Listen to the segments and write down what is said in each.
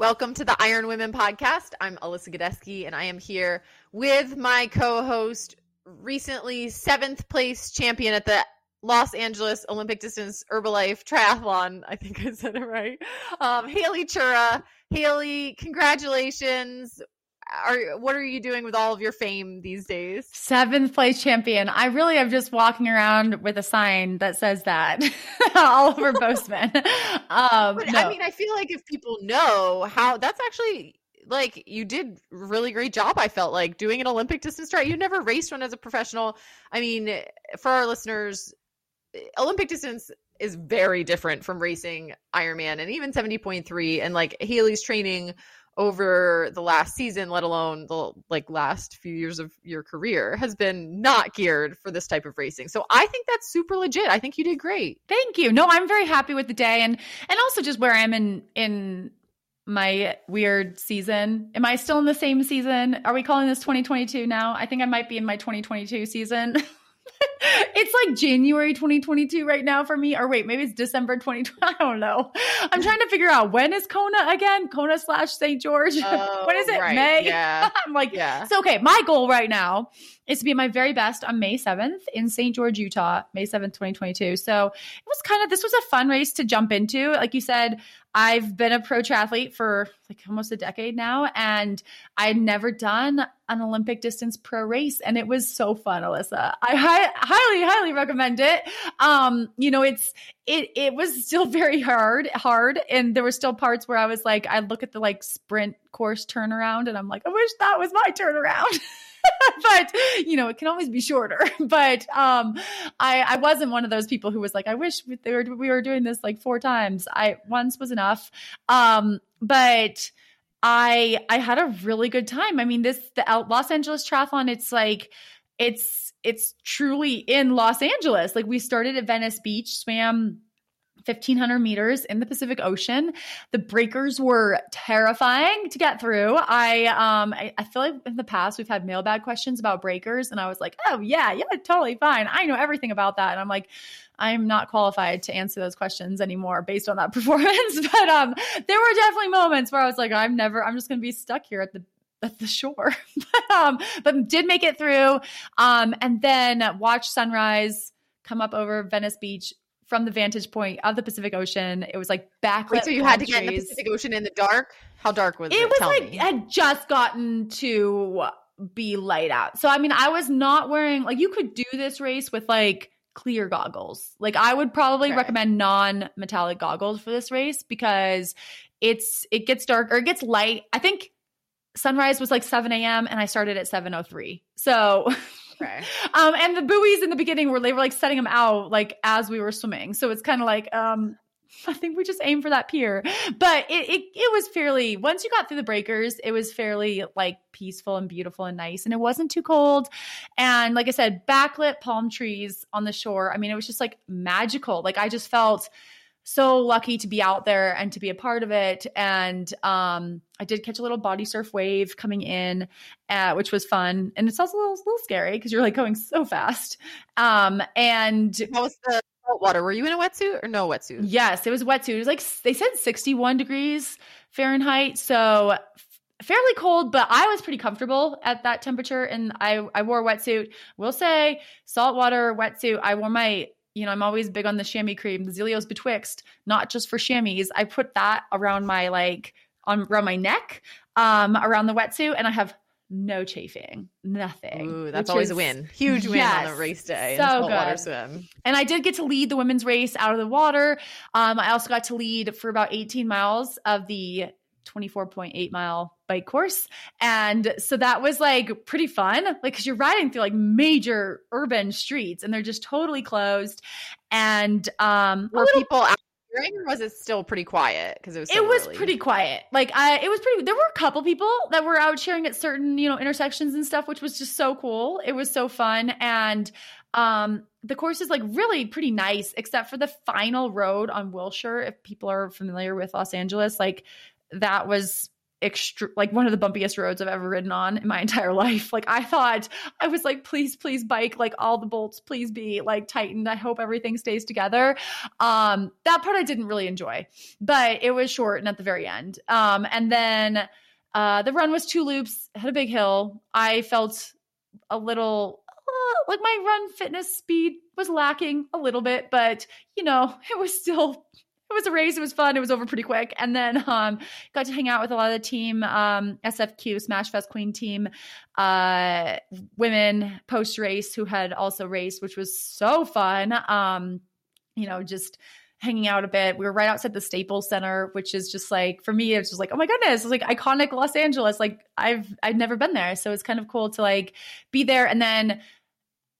Welcome to the Iron Women podcast. I'm Alyssa Godesky, and I am here with my co host, recently seventh place champion at the Los Angeles Olympic Distance Herbalife Triathlon. I think I said it right. Um, Haley Chura. Haley, congratulations are what are you doing with all of your fame these days? Seventh place champion. I really am just walking around with a sign that says that all over Bozeman. Um, but, no. I mean, I feel like if people know how that's actually like you did really great job i felt like doing an olympic distance track you never raced one as a professional i mean for our listeners olympic distance is very different from racing ironman and even 70.3 and like haley's training over the last season, let alone the like last few years of your career, has been not geared for this type of racing. So I think that's super legit. I think you did great. Thank you. No, I'm very happy with the day and and also just where I am in in my weird season. Am I still in the same season? Are we calling this 2022 now? I think I might be in my 2022 season. it's like January 2022 right now for me. Or wait, maybe it's December 2020. I don't know. I'm trying to figure out when is Kona again? Kona slash St. George. Oh, when is oh, it? Right. May? Yeah. I'm like, yeah. So, okay, my goal right now is to be my very best on May 7th in St. George, Utah, May 7th, 2022. So it was kind of, this was a fun race to jump into. Like you said, I've been a pro triathlete for like almost a decade now, and I'd never done an Olympic distance pro race, and it was so fun, Alyssa. I hi- highly, highly recommend it. Um, you know, it's it it was still very hard, hard, and there were still parts where I was like, I look at the like sprint course turnaround, and I'm like, I wish that was my turnaround. but you know, it can always be shorter. But um, I I wasn't one of those people who was like, I wish we were we were doing this like four times. I once was enough. Um, but I I had a really good time. I mean, this the Los Angeles Triathlon. It's like it's it's truly in Los Angeles. Like we started at Venice Beach, swam 1500 meters in the Pacific Ocean. The breakers were terrifying to get through. I um I, I, feel like in the past we've had mailbag questions about breakers, and I was like, oh yeah, yeah, totally fine. I know everything about that. And I'm like, I'm not qualified to answer those questions anymore based on that performance. but um there were definitely moments where I was like, I'm never, I'm just gonna be stuck here at the at the shore. but, um, but did make it through. Um, and then watch sunrise come up over Venice Beach from the vantage point of the Pacific Ocean. It was like backlit. Wait, so you had to get in the Pacific Ocean in the dark? How dark was it? It was Tell like me. had just gotten to be light out. So I mean, I was not wearing like you could do this race with like clear goggles. Like I would probably okay. recommend non-metallic goggles for this race because it's it gets dark or it gets light. I think sunrise was like 7 a.m. and I started at 7:03. So Okay. Um, and the buoys in the beginning were they were like setting them out like as we were swimming. So it's kind of like um I think we just aim for that pier. But it, it it was fairly once you got through the breakers, it was fairly like peaceful and beautiful and nice. And it wasn't too cold. And like I said, backlit palm trees on the shore. I mean, it was just like magical. Like I just felt so lucky to be out there and to be a part of it. And um, I did catch a little body surf wave coming in, uh, which was fun. And it's also a little, little scary because you're like going so fast. Um, and how was the salt water? Were you in a wetsuit or no wetsuit? Yes, it was wetsuit. It was like they said 61 degrees Fahrenheit. So fairly cold, but I was pretty comfortable at that temperature. And I, I wore a wetsuit. We'll say saltwater wetsuit. I wore my you know, I'm always big on the chamois cream, the Zealios Betwixt, not just for chamois. I put that around my like on around my neck, um, around the wetsuit, and I have no chafing, nothing. Ooh, that's always is, a win. Huge win yes, on a race day. So good. Water swim. And I did get to lead the women's race out of the water. Um, I also got to lead for about 18 miles of the 24.8 mile bike course. And so that was like pretty fun, like, cause you're riding through like major urban streets and they're just totally closed. And, um, were little- people cheering, or was it still pretty quiet? Because it was. So it was early? pretty quiet. Like I, it was pretty. There were a couple people that were out cheering at certain, you know, intersections and stuff, which was just so cool. It was so fun, and um, the course is like really pretty nice, except for the final road on Wilshire. If people are familiar with Los Angeles, like that was like one of the bumpiest roads I've ever ridden on in my entire life. Like I thought I was like please please bike like all the bolts please be like tightened. I hope everything stays together. Um that part I didn't really enjoy. But it was short and at the very end. Um and then uh the run was two loops, had a big hill. I felt a little uh, like my run fitness speed was lacking a little bit, but you know, it was still it was a race. It was fun. It was over pretty quick. And then um, got to hang out with a lot of the team, um, SFQ, Smash Fest Queen team, uh, women post race who had also raced, which was so fun. Um, you know, just hanging out a bit. We were right outside the Staples Center, which is just like for me, it's just like, oh my goodness, it's like iconic Los Angeles. Like I've I've never been there. So it's kind of cool to like be there. And then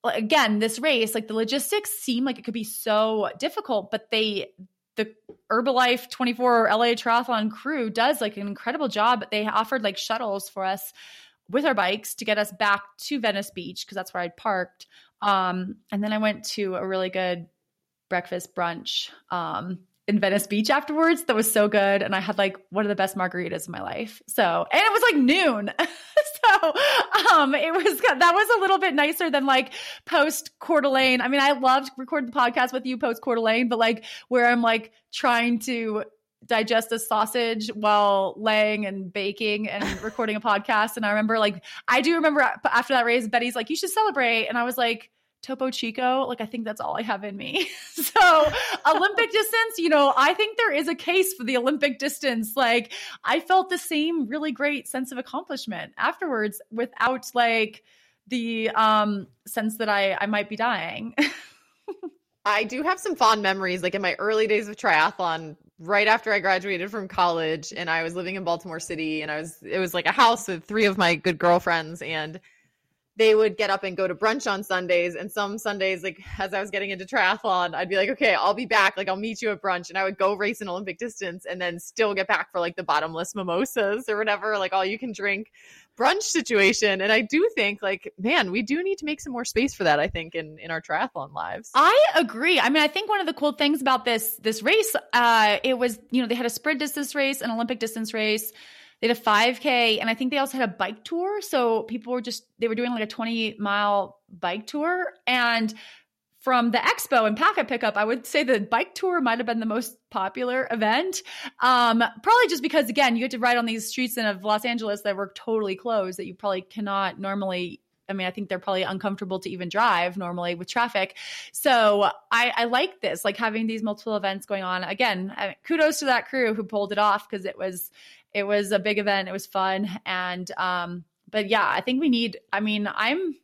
again, this race, like the logistics seem like it could be so difficult, but they the Herbalife 24 LA Triathlon crew does like an incredible job. They offered like shuttles for us with our bikes to get us back to Venice Beach because that's where I'd parked. Um, and then I went to a really good breakfast brunch um, in Venice Beach afterwards. That was so good, and I had like one of the best margaritas in my life. So, and it was like noon. so, um, it was that was a little bit nicer than like post Coeur d'Alene. I mean, I loved recording the podcast with you post Coeur d'Alene, but like where I'm like trying to digest a sausage while laying and baking and recording a podcast. And I remember like I do remember after that race, Betty's like, "You should celebrate," and I was like Topo Chico, like I think that's all I have in me. so, Olympic distance, you know, I think there is a case for the Olympic distance. Like I felt the same really great sense of accomplishment afterwards without like the um sense that I I might be dying. I do have some fond memories like in my early days of triathlon right after I graduated from college and I was living in Baltimore City and I was it was like a house with three of my good girlfriends and they would get up and go to brunch on Sundays. And some Sundays, like as I was getting into triathlon, I'd be like, okay, I'll be back. Like I'll meet you at brunch. And I would go race an Olympic distance and then still get back for like the bottomless mimosas or whatever, like all you can drink brunch situation. And I do think like, man, we do need to make some more space for that, I think, in, in our triathlon lives. I agree. I mean, I think one of the cool things about this this race, uh, it was, you know, they had a sprint distance race, an Olympic distance race they had a 5K, and I think they also had a bike tour. So people were just they were doing like a 20 mile bike tour. And from the expo and packet pickup, I would say the bike tour might have been the most popular event. Um, probably just because again, you had to ride on these streets in of Los Angeles that were totally closed that you probably cannot normally I mean, I think they're probably uncomfortable to even drive normally with traffic. So I, I like this, like having these multiple events going on. Again, kudos to that crew who pulled it off because it was it was a big event. It was fun. And, um, but yeah, I think we need, I mean, I'm,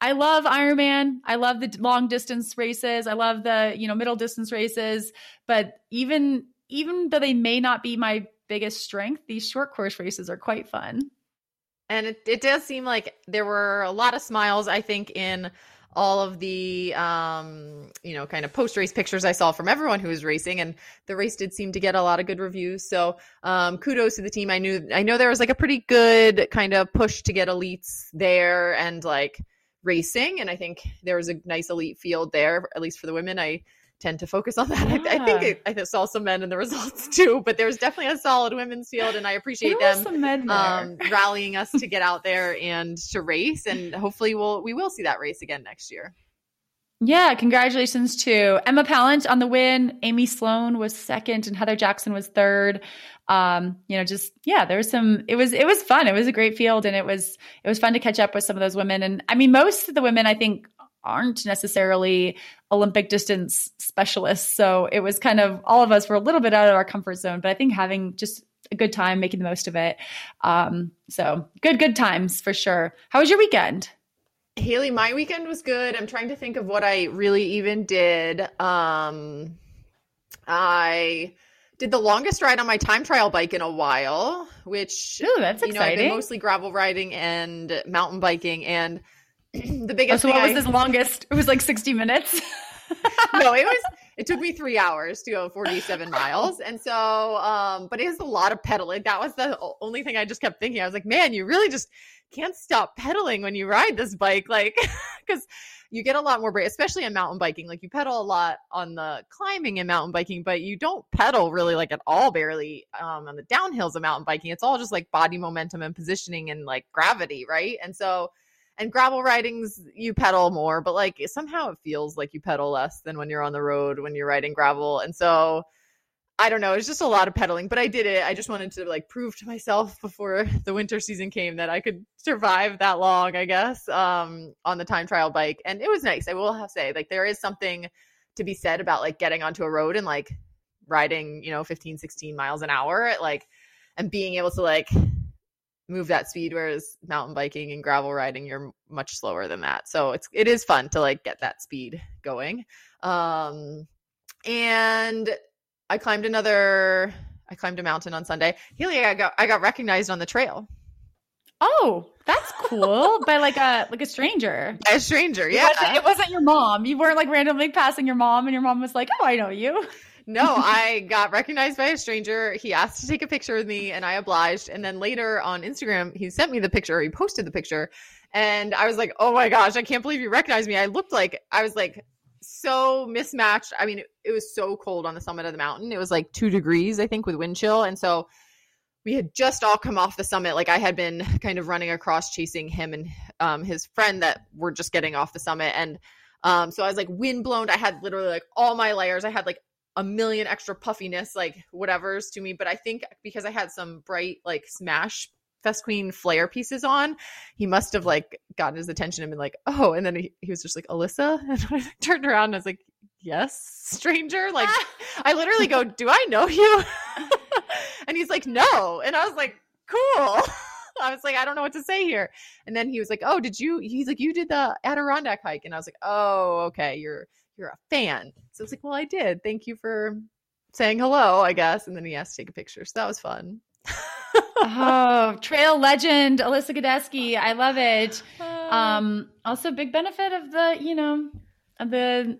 I love Ironman. I love the long distance races. I love the, you know, middle distance races, but even, even though they may not be my biggest strength, these short course races are quite fun. And it, it does seem like there were a lot of smiles, I think, in all of the um, you know kind of post race pictures I saw from everyone who was racing, and the race did seem to get a lot of good reviews. So um, kudos to the team. I knew I know there was like a pretty good kind of push to get elites there and like racing, and I think there was a nice elite field there, at least for the women. I tend to focus on that. Yeah. I, I, think it, I saw some men in the results too, but there was definitely a solid women's field, and I appreciate them um, rallying us to get out there and to race. And hopefully, we'll we will see that race again next year. Yeah, congratulations to Emma Pallant on the win. Amy Sloan was second, and Heather Jackson was third. Um, you know, just yeah, there was some. It was it was fun. It was a great field, and it was it was fun to catch up with some of those women. And I mean, most of the women I think aren't necessarily Olympic distance specialists. So it was kind of all of us were a little bit out of our comfort zone, but I think having just a good time, making the most of it. Um, so good, good times for sure. How was your weekend? Haley, my weekend was good. I'm trying to think of what I really even did. Um, I did the longest ride on my time trial bike in a while, which Ooh, that's you exciting. know, I've been mostly gravel riding and mountain biking and the biggest. Oh, so what I, was this longest? It was like sixty minutes. no, it was it took me three hours to go 47 miles. And so um, but it was a lot of pedaling. That was the only thing I just kept thinking. I was like, man, you really just can't stop pedaling when you ride this bike. Like, because you get a lot more break, especially in mountain biking. Like you pedal a lot on the climbing and mountain biking, but you don't pedal really like at all barely um, on the downhills of mountain biking. It's all just like body momentum and positioning and like gravity, right? And so and gravel ridings you pedal more, but like somehow it feels like you pedal less than when you're on the road when you're riding gravel. And so I don't know, it's just a lot of pedaling, but I did it. I just wanted to like prove to myself before the winter season came that I could survive that long, I guess, um, on the time trial bike. And it was nice. I will have to say, like, there is something to be said about like getting onto a road and like riding, you know, 15, 16 miles an hour, like, and being able to like move that speed whereas mountain biking and gravel riding you're much slower than that so it's it is fun to like get that speed going um and i climbed another i climbed a mountain on sunday Haley, i got i got recognized on the trail Oh, that's cool. By like a like a stranger. a stranger It yeah wasn't, it wasn't your mom. You weren't like randomly passing your mom, and your mom was like, "Oh, I know you." No, I got recognized by a stranger. He asked to take a picture with me and I obliged. And then later on Instagram, he sent me the picture, he posted the picture. And I was like, oh my gosh, I can't believe you recognized me. I looked like, I was like so mismatched. I mean, it, it was so cold on the summit of the mountain. It was like two degrees, I think, with wind chill. And so we had just all come off the summit. Like I had been kind of running across chasing him and um, his friend that were just getting off the summit. And um, so I was like wind blown. I had literally like all my layers. I had like a million extra puffiness, like whatever's to me. But I think because I had some bright, like smash Fest Queen flare pieces on, he must have like gotten his attention and been like, oh. And then he, he was just like, Alyssa. And I turned around and I was like, yes, stranger. Like, I literally go, do I know you? and he's like, no. And I was like, cool. I was like, I don't know what to say here. And then he was like, oh, did you? He's like, you did the Adirondack hike. And I was like, oh, okay. You're you're a fan. So it's like, well, I did. Thank you for saying hello, I guess. And then he asked to take a picture. So that was fun. oh, trail legend Alyssa Godesky. I love it. Um, also, big benefit of the you know of the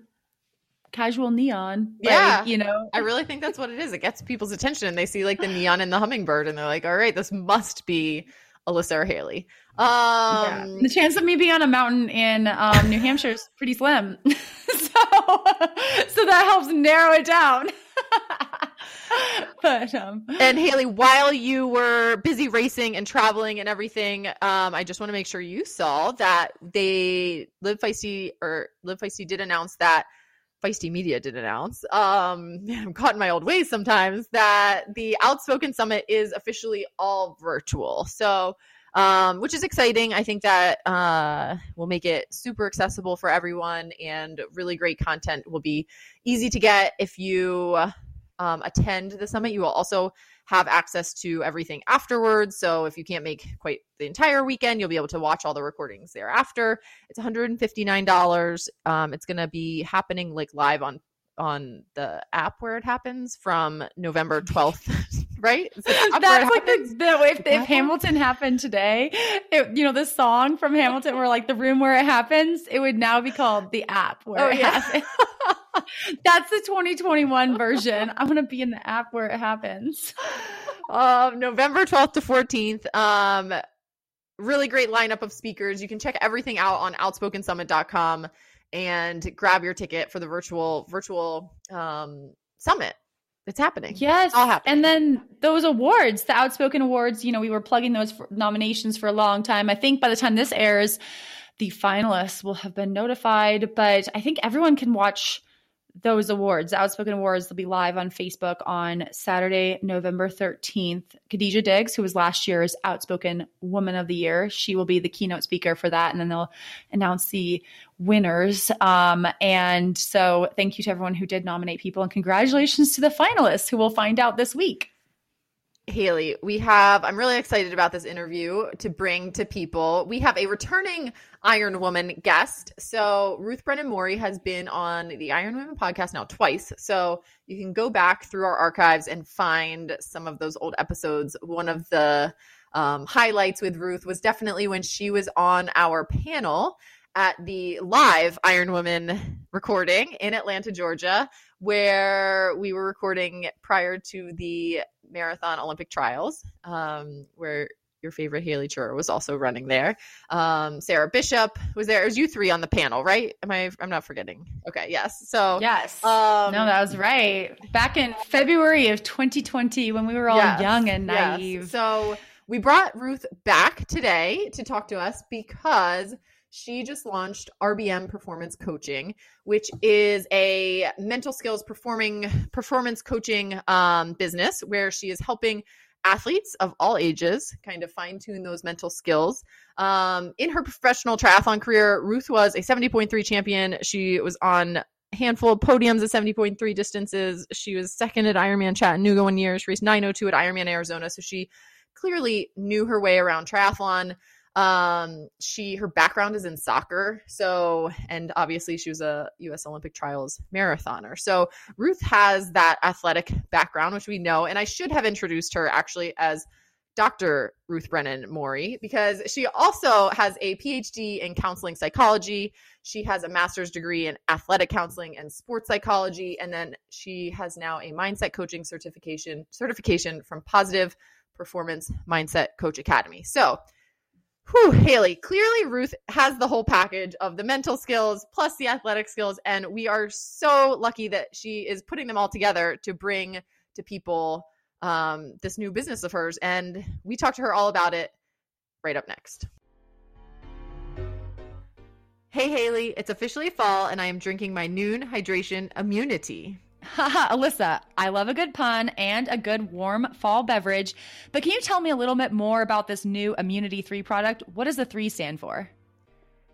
casual neon. Like, Yeah. you know. I really think that's what it is. It gets people's attention and they see like the neon and the hummingbird and they're like, all right, this must be Alyssa or Haley. Yeah. Um, The chance of me being on a mountain in um, New Hampshire is pretty slim, so so that helps narrow it down. but um, And Haley, while you were busy racing and traveling and everything, um, I just want to make sure you saw that they Live Feisty or Live Feisty did announce that Feisty Media did announce. Um, I'm caught in my old ways sometimes that the Outspoken Summit is officially all virtual. So, um, which is exciting. I think that uh, will make it super accessible for everyone, and really great content will be easy to get if you um, attend the summit. You will also have access to everything afterwards. So if you can't make quite the entire weekend, you'll be able to watch all the recordings thereafter. It's $159. Um, it's going to be happening like live on on the app where it happens from November 12th, right? Is it the app where it that's like the, the if, if Hamilton happened today, it, you know, this song from Hamilton, where like the room where it happens, it would now be called the app where Oh, it yeah. happens. That's the 2021 version. I want to be in the app where it happens. um, November 12th to 14th. Um, really great lineup of speakers. You can check everything out on outspokensummit.com and grab your ticket for the virtual virtual um, summit. It's happening. Yes. all happening. And then those awards, the Outspoken Awards, you know, we were plugging those for nominations for a long time. I think by the time this airs, the finalists will have been notified, but I think everyone can watch those awards. Outspoken Awards they'll be live on Facebook on Saturday, November 13th. Khadijah Diggs, who was last year's Outspoken Woman of the Year, she will be the keynote speaker for that. And then they'll announce the winners. Um, and so thank you to everyone who did nominate people and congratulations to the finalists who we'll find out this week. Haley, we have, I'm really excited about this interview to bring to people. We have a returning Iron Woman guest. So, Ruth Brennan Morey has been on the Iron Woman podcast now twice. So, you can go back through our archives and find some of those old episodes. One of the um, highlights with Ruth was definitely when she was on our panel at the live Iron Woman recording in Atlanta, Georgia, where we were recording prior to the marathon Olympic trials, um, where your favorite Haley Chura was also running there. Um, Sarah Bishop was there. It was you three on the panel, right? Am I? I'm not forgetting. Okay, yes. So Yes. Um, no, that was right. Back in February of 2020 when we were all Yes, young and yes. naive. So we brought Ruth back today to talk to us because she just launched RBM Performance Coaching, which is a mental skills performing performance coaching um, business where she is helping athletes of all ages kind of fine tune those mental skills. Um, in her professional triathlon career, Ruth was a 70.3 champion. She was on handful of podiums at 70.3 distances. She was second at Ironman Chattanooga one year. She raced 902 at Ironman Arizona. So she clearly knew her way around triathlon. Um, she her background is in soccer, so and obviously she was a U.S. Olympic trials marathoner. So Ruth has that athletic background, which we know, and I should have introduced her actually as Dr. Ruth Brennan Morey because she also has a PhD in counseling psychology. She has a master's degree in athletic counseling and sports psychology, and then she has now a mindset coaching certification certification from Positive Performance Mindset Coach Academy. So, whew, Haley, clearly Ruth has the whole package of the mental skills plus the athletic skills, and we are so lucky that she is putting them all together to bring to people um, this new business of hers. And we talked to her all about it right up next. Hey, Haley, it's officially fall, and I am drinking my Nuun hydration immunity. Haha, Alyssa, I love a good pun and a good warm fall beverage. But can you tell me a little bit more about this new Immunity 3 product? What does the 3 stand for?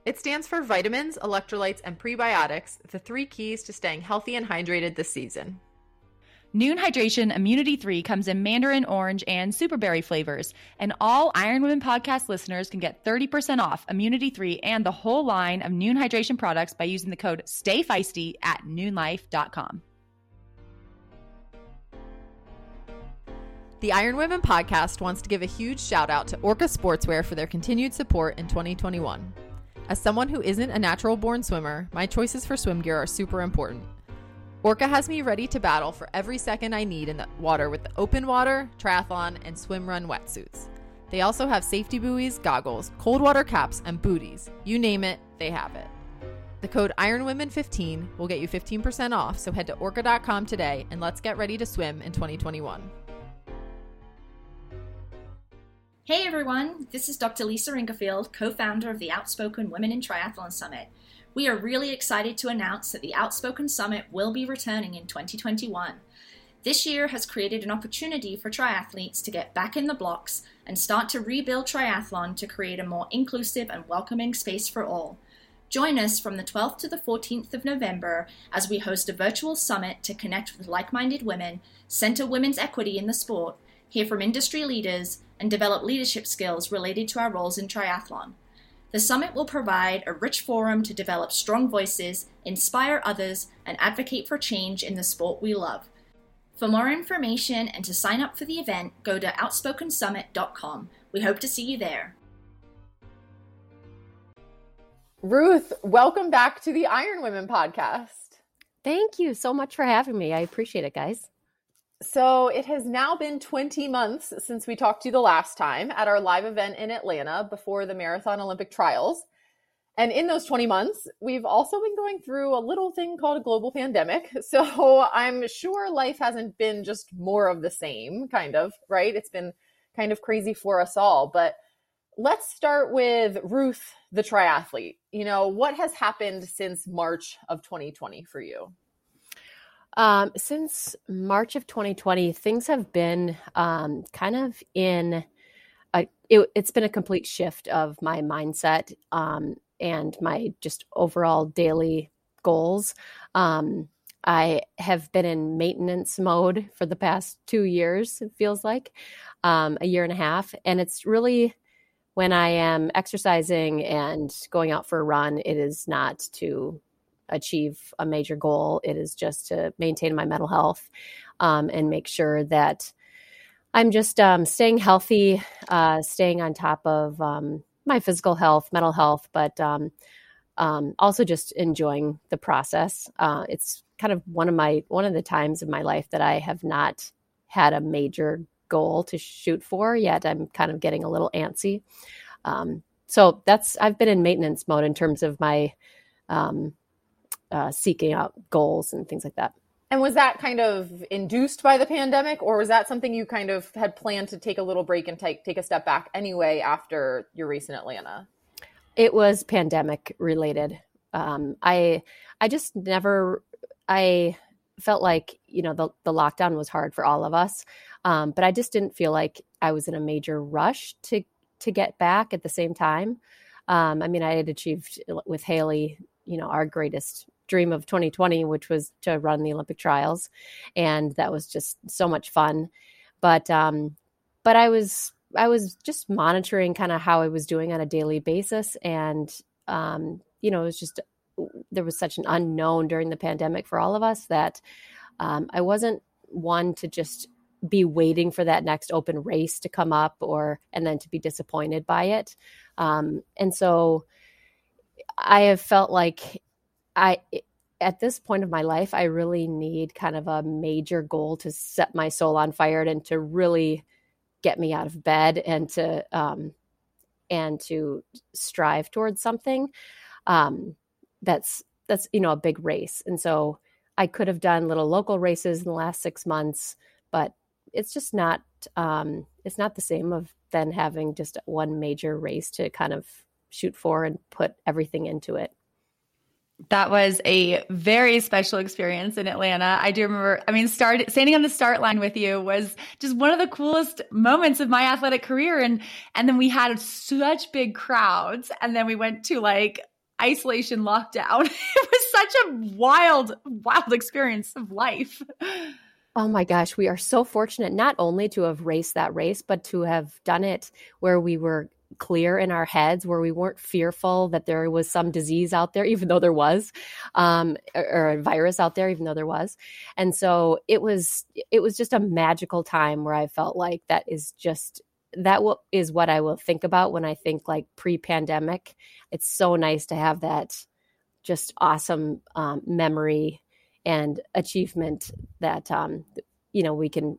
It stands for vitamins, electrolytes, and prebiotics, the three keys to staying healthy and hydrated this season. Nuun Hydration Immunity 3 comes in mandarin orange and superberry flavors, and all Iron Women podcast listeners can get 30% off Immunity 3 and the whole line of Nuun Hydration products by using the code STAYFEISTY at nuunlife.com. The Iron Women podcast wants to give a huge shout out to Orca Sportswear for their continued support in 2021. As someone who isn't a natural born swimmer, my choices for swim gear are super important. Orca has me ready to battle for every second I need in the water with the open water, triathlon, and swim run wetsuits. They also have safety buoys, goggles, cold water caps, and booties. You name it, they have it. The code IronWomen15 will get you 15% off, so head to orca.com today and let's get ready to swim in 2021. Hey everyone, this is Dr. Lisa Ingarfield, co founder of the Outspoken Women in Triathlon Summit. We are really excited to announce that the Outspoken Summit will be returning in 2021. This year has created an opportunity for triathletes to get back in the blocks and start to rebuild triathlon to create a more inclusive and welcoming space for all. Join us from the 12th to the 14th of November as we host a virtual summit to connect with like minded women, center women's equity in the sport, hear from industry leaders, and develop leadership skills related to our roles in triathlon. The summit will provide a rich forum to develop strong voices, inspire others, and advocate for change in the sport we love. For more information and to sign up for the event, go to outspokensummit.com. We hope to see you there. Ruth, welcome back to the Iron Women podcast. Thank you so much for having me. I appreciate it, guys. So it has now been 20 months since we talked to you the last time at our live event in Atlanta before the Marathon Olympic trials. And in those 20 months, we've also been going through a little thing called a global pandemic. So I'm sure life hasn't been just more of the same, kind of, right? It's been kind of crazy for us all. But let's start with Ruth, the triathlete. You know, what has happened since March of 2020 for you? Um, since March of 2020, things have been um, kind of in a, it, has been a complete shift of my mindset um, and my just overall daily goals. Um, I have been in maintenance mode for the past two years, it feels like um, a year and a half. And it's really when I am exercising and going out for a run, it is not to achieve a major goal. It is just to maintain my mental health um, and make sure that I'm just um, staying healthy, uh, staying on top of um, my physical health, mental health, but um, um, also just enjoying the process. Uh, it's kind of one of my one of the times of my life that I have not had a major goal to shoot for yet. I'm kind of getting a little antsy. Um, so that's I've been in maintenance mode in terms of my um, uh, seeking out goals and things like that. And was that kind of induced by the pandemic, or was that something you kind of had planned to take a little break and take take a step back anyway after your race in Atlanta? It was pandemic related. Um, I I just never I felt like you know the the lockdown was hard for all of us, um, but I just didn't feel like I was in a major rush to to get back at the same time. Um, I mean, I had achieved with Haley, you know, our greatest dream of 2020, which was to run the Olympic trials, and that was just so much fun. But um, but I was I was just monitoring kind of how I was doing on a daily basis, and um, you know, it was just there was such an unknown during the pandemic for all of us that um, I wasn't one to just be waiting for that next open race to come up or and then to be disappointed by it. Um, and so i have felt like I at this point of my life, I really need kind of a major goal to set my soul on fire and to really get me out of bed and to um, and to strive towards something um, that's that's you know a big race. And so I could have done little local races in the last six months, but it's just not um, it's not the same of then having just one major race to kind of shoot for and put everything into it that was a very special experience in Atlanta. I do remember, I mean, start, standing on the start line with you was just one of the coolest moments of my athletic career. And, and then we had such big crowds. And then we went to like isolation lockdown. it was such a wild, wild experience of life. Oh my gosh, we are so fortunate not only to have raced that race, but to have done it where we were clear in our heads where we weren't fearful that there was some disease out there even though there was um, or, a virus out there even though there was. And so it was it was just a magical time where i felt like that is just that is what i will think about when i think like pre-pandemic. It's so nice to have that just awesome um, memory and achievement that um, you know we can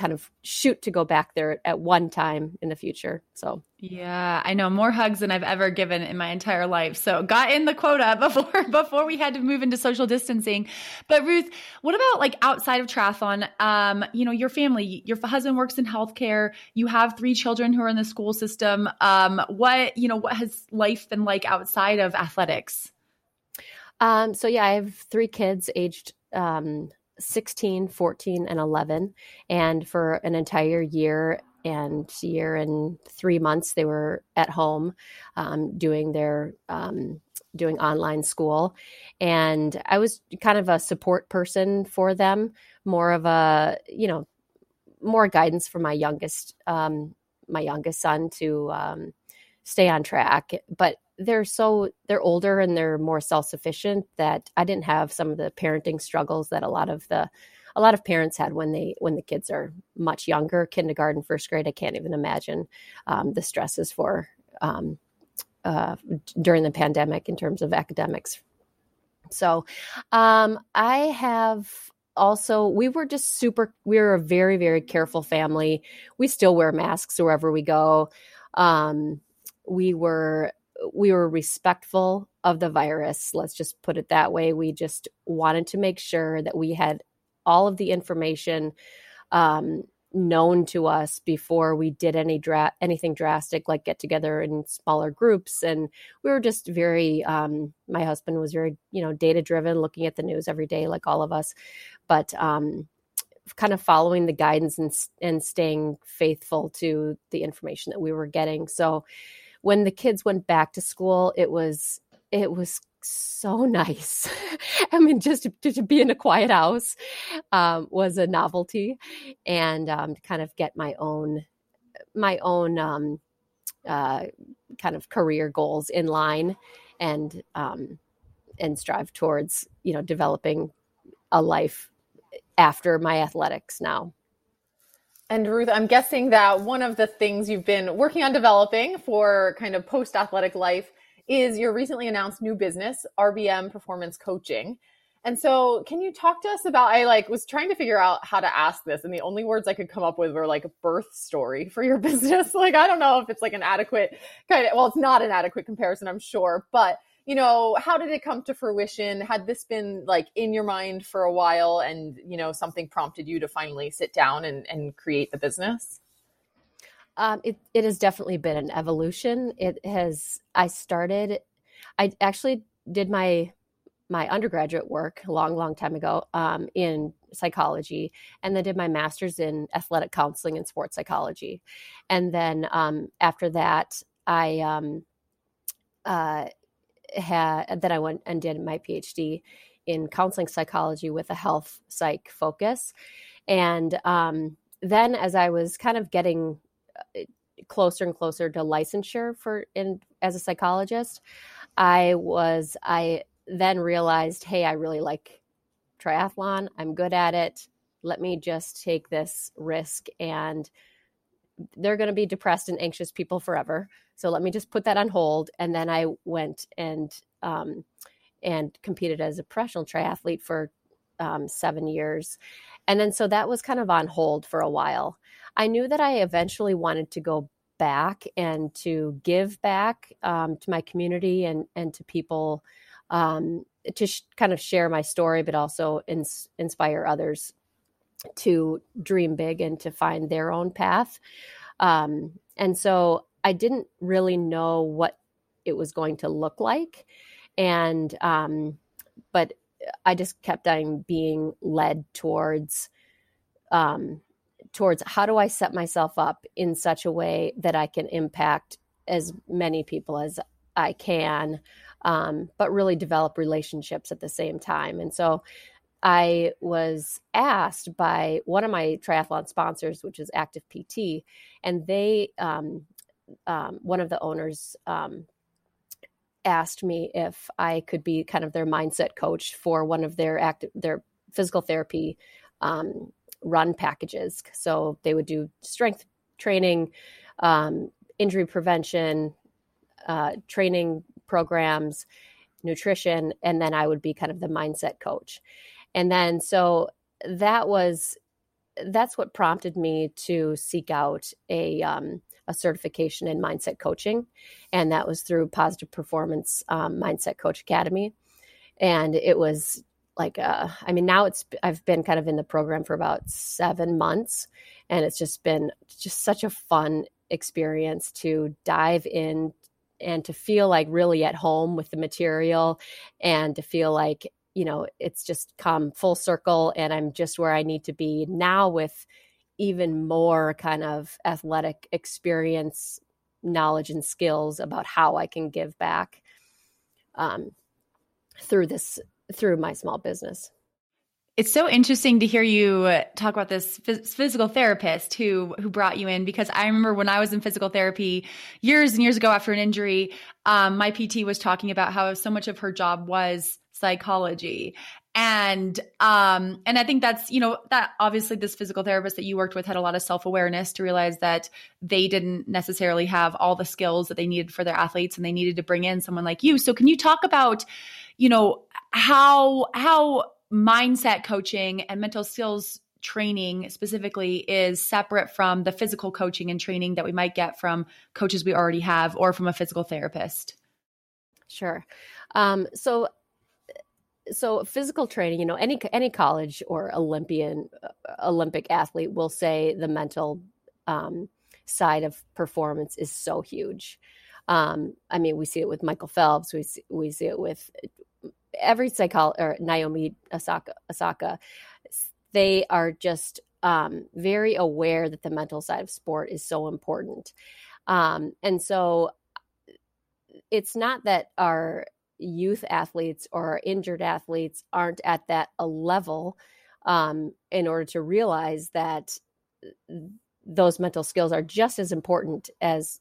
kind of shoot to go back there at one time in the future. So, yeah, I know more hugs than I've ever given in my entire life. So, got in the quota before before we had to move into social distancing. But Ruth, what about like outside of triathlon? Um, you know, your family, your husband works in healthcare, you have three children who are in the school system. Um, what, you know, what has life been like outside of athletics? Um, so yeah, I have three kids aged um 16, 14, and 11. And for an entire year and year and three months, they were at home um, doing their um, doing online school. And I was kind of a support person for them, more of a, you know, more guidance for my youngest, um, my youngest son to um, stay on track. But they're so they're older and they're more self-sufficient that I didn't have some of the parenting struggles that a lot of the a lot of parents had when they when the kids are much younger. Kindergarten first grade i can't even imagine um, the stresses for um, uh, during the pandemic in terms of academics. So um, i have also we were just super we were a very very careful family. We still wear masks wherever we go. Um, we were we were respectful of the virus. Let's just put it that way. We just wanted to make sure that we had all of the information um, known to us before we did any dra- anything drastic, like get together in smaller groups. And we were just very. Um, my husband was very, you know, data driven, looking at the news every day, like all of us. But um, kind of following the guidance and and staying faithful to the information that we were getting. So when the kids went back to school, it was it was so nice. I mean, just to, to, be in a quiet house um, was a novelty, and um, kind of get my own my own um, uh, kind of career goals in line, and um, and strive towards you know developing a life after my athletics now. And Ruth, I'm guessing that one of the things you've been working on developing for kind of post athletic life is your recently announced new business, RBM Performance Coaching. And so, can you talk to us about? I like was trying to figure out how to ask this, and the only words I could come up with were like birth story for your business. Like, I don't know if it's like an adequate kind of. Well, it's not an adequate comparison, I'm sure, but you know, how did it come to fruition? Had this been like in your mind for a while, and you know, something prompted you to finally sit down and and create the business? Um, it it has definitely been an evolution. It has. I started. I actually did my my undergraduate work a long, long time ago um, in psychology, and then did my master's in athletic counseling and sports psychology. And then um, after that, I um, uh, had then I went and did my PhD in counseling psychology with a health psych focus. And um, then, as I was kind of getting uh, closer and closer to licensure for in as a psychologist, I was I then realized, hey, I really like triathlon. I'm good at it. Let me just take this risk and they're going to be depressed and anxious people forever. So let me just put that on hold. And then I went and um, and competed as a professional triathlete for um, seven years, and then so that was kind of on hold for a while. I knew that I eventually wanted to go back and to give back um, to my community and and to people um, to sh- kind of share my story, but also ins- inspire others to dream big and to find their own path. Um, and so I didn't really know what it was going to look like. And, um, but I just kept on being led towards, um, towards how do I set myself up in such a way that I can impact as many people as I can um, but really develop relationships at the same time. And so I was asked by one of my triathlon sponsors, which is Active PT, and they, um, um, one of the owners, um, asked me if I could be kind of their mindset coach for one of their active their physical therapy um, run packages. So they would do strength training, um, injury prevention, uh, training programs, nutrition, and then I would be kind of the mindset coach. And then so that was that's what prompted me to seek out a um, a certification in mindset coaching, and that was through Positive Performance um, Mindset Coach Academy, and it was like uh, I mean now it's I've been kind of in the program for about seven months, and it's just been just such a fun experience to dive in and to feel like really at home with the material and to feel like you know it's just come full circle and i'm just where i need to be now with even more kind of athletic experience knowledge and skills about how i can give back um, through this through my small business. It's so interesting to hear you talk about this physical therapist who who brought you in because I remember when I was in physical therapy years and years ago after an injury, um, my PT was talking about how so much of her job was psychology. And um and i think that's you know that obviously this physical therapist that you worked with had a lot of self-awareness to realize that they didn't necessarily have all the skills that they needed for their athletes and they needed to bring in someone like you. So can you talk about you know how how mindset coaching and mental skills training specifically is separate from the physical coaching and training that we might get from coaches we already have or from a physical therapist? Sure. Um, so so physical training you know any any college or olympian uh, olympic athlete will say the mental um, side of performance is so huge um, i mean we see it with michael phelps we see, we see it with every psychologist or Naomi Osaka, Osaka, they are just um, very aware that the mental side of sport is so important. Um, and so it's not that our youth athletes or injured athletes aren't at that a level um, in order to realize that those mental skills are just as important as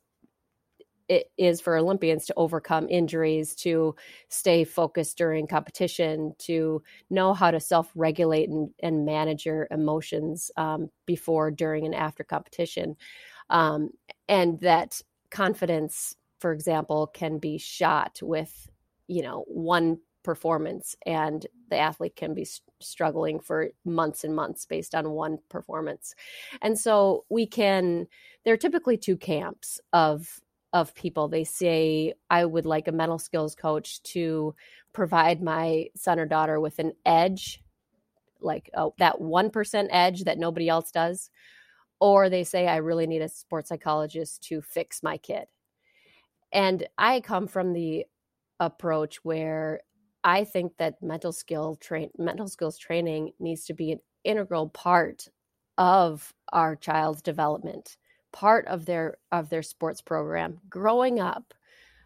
it is for Olympians to overcome injuries, to stay focused during competition, to know how to self regulate and, and, manage your emotions um, before, during, and after competition. Um, and that confidence for example, can be shot with, you know, one performance and the athlete can be struggling for months and months based on one performance. And so we can there are typically two camps of of people. They say I would like a mental skills coach to provide my son or daughter with an edge like uh, that 1% edge that nobody else does or they say I really need a sports psychologist to fix my kid. And I come from the approach where I think that mental skill train mental skills training needs to be an integral part of our child's development, part of their of their sports program growing up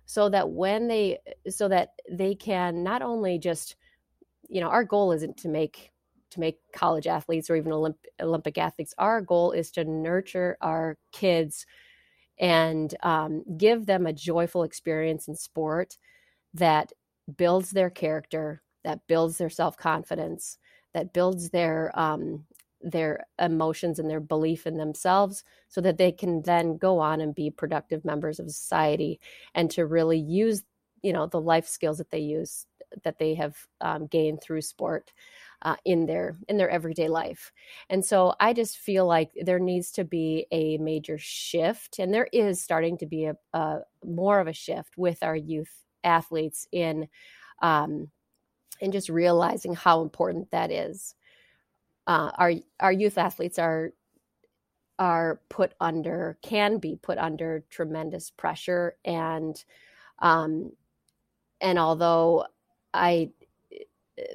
so that when they so that they can not only just you know our goal isn't to make to make college athletes or even Olymp- Olympic athletes. Our goal is to nurture our kids and um, give them a joyful experience in sport that builds their character, that builds their self confidence, that builds their um, their emotions and their belief in themselves, so that they can then go on and be productive members of society and to really use you know the life skills that they use that they have um, gained through sport uh, in their in their everyday life. And so i just feel like there needs to be a major shift and there is starting to be a, a more of a shift with our youth athletes in um, in just realizing how important that is. Uh, our our youth athletes are are put under can be put under tremendous pressure and um, and although I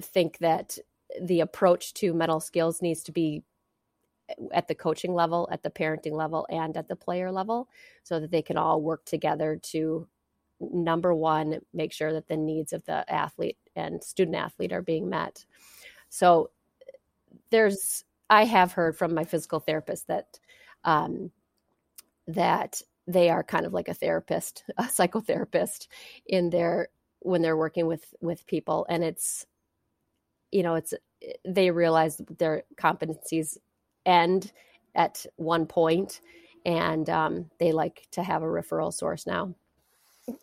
think that the approach to mental skills needs to be at the coaching level, at the parenting level, and at the player level, so that they can all work together to number one, make sure that the needs of the athlete and student athlete are being met. So there's, I have heard from my physical therapist that, um, that they are kind of like a therapist, a psychotherapist in their when they're working with with people and it's you know it's they realize their competencies end at one point and um, they like to have a referral source now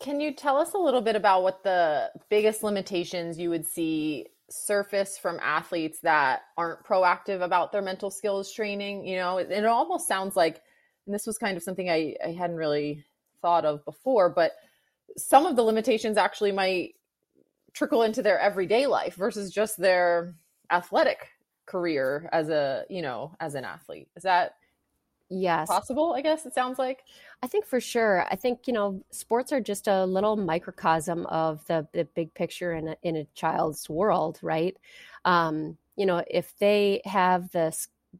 can you tell us a little bit about what the biggest limitations you would see surface from athletes that aren't proactive about their mental skills training? You know it, it almost sounds like and this was kind of something I, I hadn't really thought of before but some of the limitations actually might trickle into their everyday life versus just their athletic career as a you know as an athlete. Is that yes possible i guess it sounds like i think for sure i think you know sports are just a little microcosm of the, the big picture in a, in a child's world right um, you know if they have the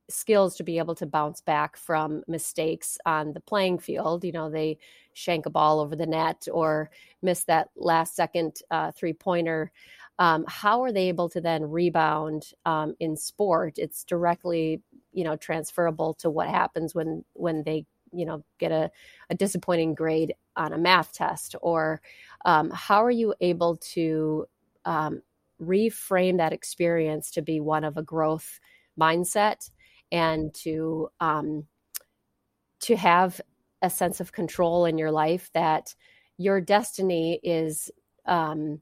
skills to be able to bounce back from mistakes on the playing field. You know, they shank a ball over the net or miss that last second uh, three pointer. Um, how are they able to then rebound um, in sport? It's directly, you know, transferable to what happens when when they, you know, get a, a disappointing grade on a math test. Or um, how are you able to um, reframe that experience to be one of a growth mindset and to um, to have a sense of control in your life that your destiny is um,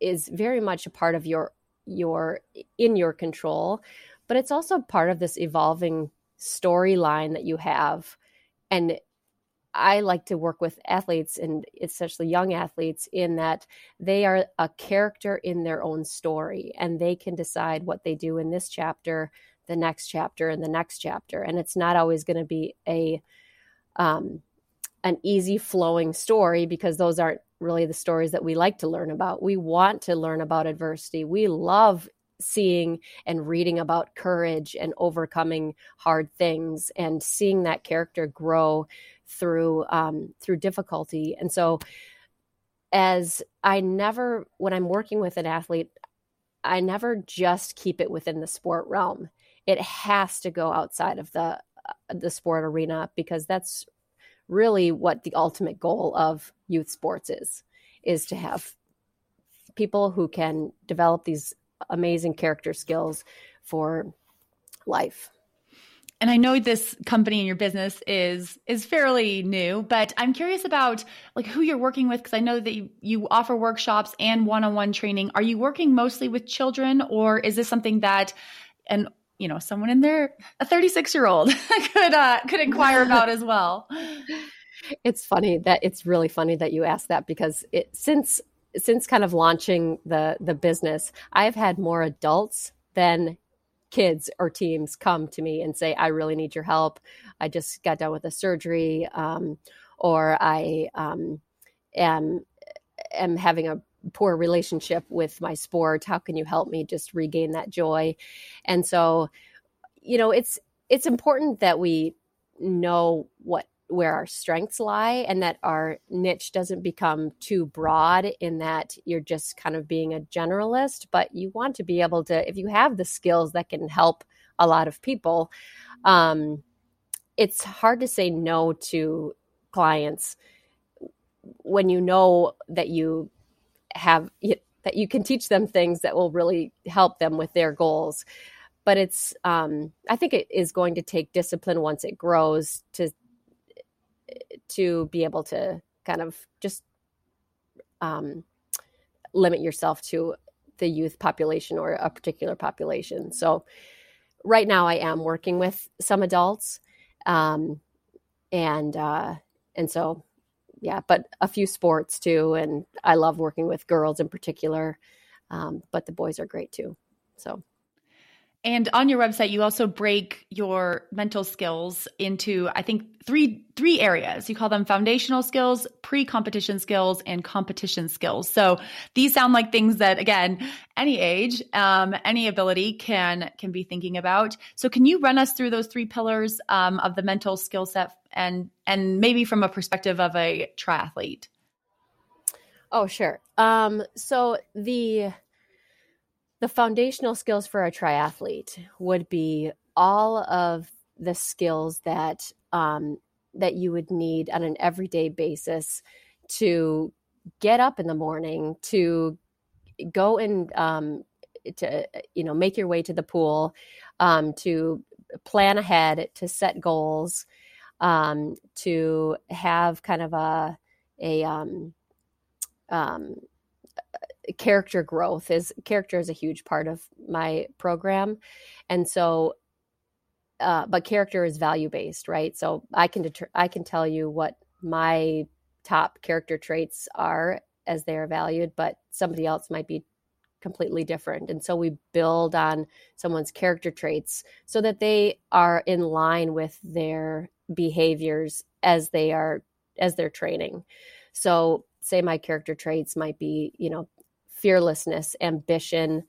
is very much a part of your your in your control but it's also part of this evolving storyline that you have. And I like to work with athletes and especially young athletes in that they are a character in their own story and they can decide what they do in this chapter the next chapter and the next chapter. And it's not always going to be a um, an easy flowing story because those aren't really the stories that we like to learn about. We want to learn about adversity. We love seeing and reading about courage and overcoming hard things and seeing that character grow through um, through difficulty. And so as i never when i'm working with an athlete i never just keep it within the sport realm. It has to go outside of the uh, the sport arena because that's really what the ultimate goal of youth sports is is to have people who can develop these amazing character skills for life and I know this company and your business is is fairly new, but I'm curious about like who you're working with because I know that you, you offer workshops and one-on-one training. Are you working mostly with children, or is this something that and you know someone in there a 36 year old could uh, could inquire about as well? It's funny that it's really funny that you ask that because it since since kind of launching the the business, I've had more adults than kids or teams come to me and say, I really need your help. I just got done with a surgery, um, or I um, am, am having a poor relationship with my sport. How can you help me just regain that joy? And so, you know, it's, it's important that we know what where our strengths lie and that our niche doesn't become too broad in that you're just kind of being a generalist but you want to be able to if you have the skills that can help a lot of people um, it's hard to say no to clients when you know that you have that you can teach them things that will really help them with their goals. But it's um, i think it is going to take discipline once it grows to to be able to kind of just um, limit yourself to the youth population or a particular population. So right now I am working with some adults. Um, and, uh, and so, yeah, but a few sports too. And I love working with girls in particular. Um, but the boys are great too. So and on your website, you also break your mental skills into, I think, three three areas. You call them foundational skills, pre-competition skills, and competition skills. So these sound like things that, again, any age, um, any ability can can be thinking about. So can you run us through those three pillars um, of the mental skill set, and and maybe from a perspective of a triathlete? Oh, sure. Um, so the the foundational skills for a triathlete would be all of the skills that um, that you would need on an everyday basis to get up in the morning to go and um, to you know make your way to the pool um, to plan ahead to set goals um, to have kind of a a um, um, character growth is character is a huge part of my program. And so uh, but character is value based right? So i can deter- i can tell you what my top character traits are as they are valued but somebody else might be completely different. And so we build on someone's character traits so that they are in line with their behaviors as they are as they're training. So say my character traits might be you know fearlessness, ambition,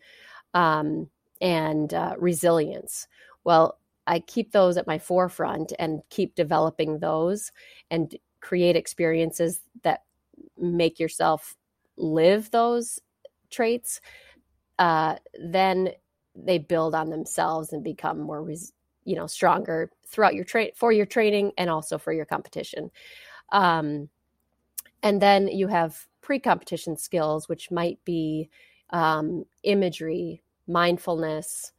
um, and uh, resilience. Well, I keep those at my forefront and keep developing those and create experiences that make yourself live those traits. Uh, then they build on themselves and become more, res- you know, stronger throughout your train for your training and also for your competition. Um, and then you have pre competition skills, which might be um, imagery, mindfulness,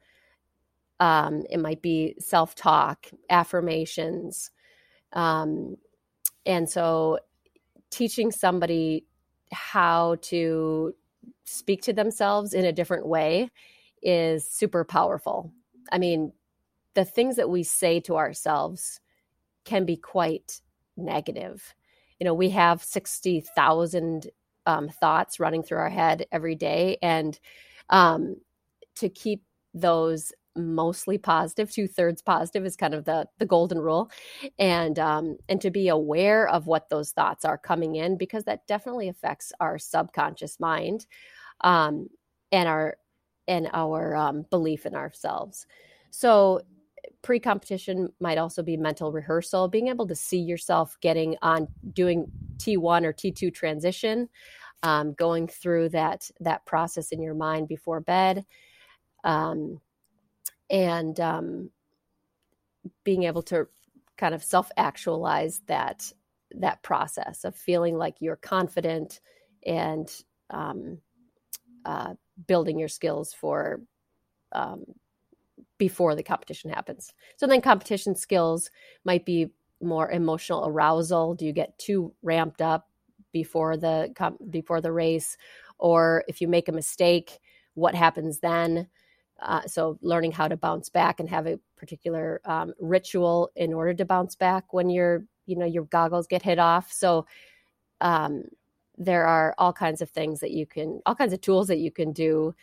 um, it might be self talk, affirmations. Um, and so teaching somebody how to speak to themselves in a different way is super powerful. I mean, the things that we say to ourselves can be quite negative you know we have 60,000 um, thoughts running through our head every day. And um, to keep those mostly positive two thirds positive is kind of the the golden rule. And um and to be aware of what those thoughts are coming in because that definitely affects our subconscious mind um and our and our um, belief in ourselves. So pre competition might also be mental rehearsal, being able to see yourself getting on doing T1 or T2 transition, um, going through that that process in your mind before bed, um, and um, being able to kind of self actualize that that process of feeling like you're confident and um, uh, building your skills for um, before the competition happens. So then competition skills might be more emotional arousal. Do you get too ramped up before the before the race, or if you make a mistake, what happens then? Uh, so learning how to bounce back and have a particular um, ritual in order to bounce back when your you know your goggles get hit off. So um, there are all kinds of things that you can, all kinds of tools that you can do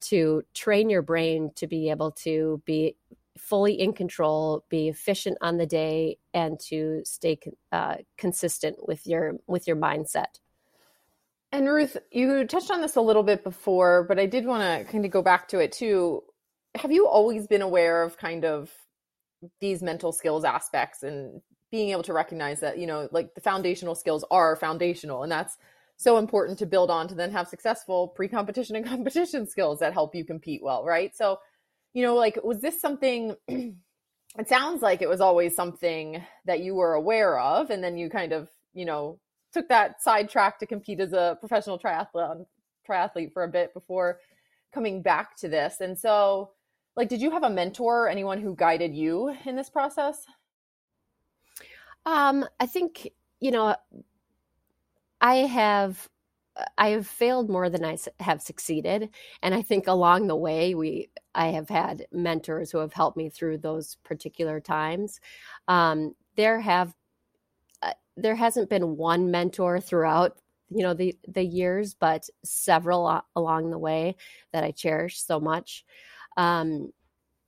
to train your brain to be able to be fully in control, be efficient on the day, and to stay uh, consistent with your with your mindset. And Ruth, you touched on this a little bit before, but I did want to kind of go back to it too. Have you always been aware of kind of these mental skills aspects and being able to recognize that, you know, like the foundational skills are foundational and that's so important to build on to then have successful pre-competition and competition skills that help you compete well, right? So you know, like, was this something? it sounds like it was always something that you were aware of, and then you kind of, you know, took that sidetrack to compete as a professional triathlon triathlete for a bit before coming back to this. And so, like, did you have a mentor, anyone who guided you in this process? Um, I think you know, I have I have failed more than I have succeeded, and I think along the way we I have had mentors who have helped me through those particular times. Um, there have uh, there hasn't been one mentor throughout you know the the years, but several along the way that I cherish so much. Um,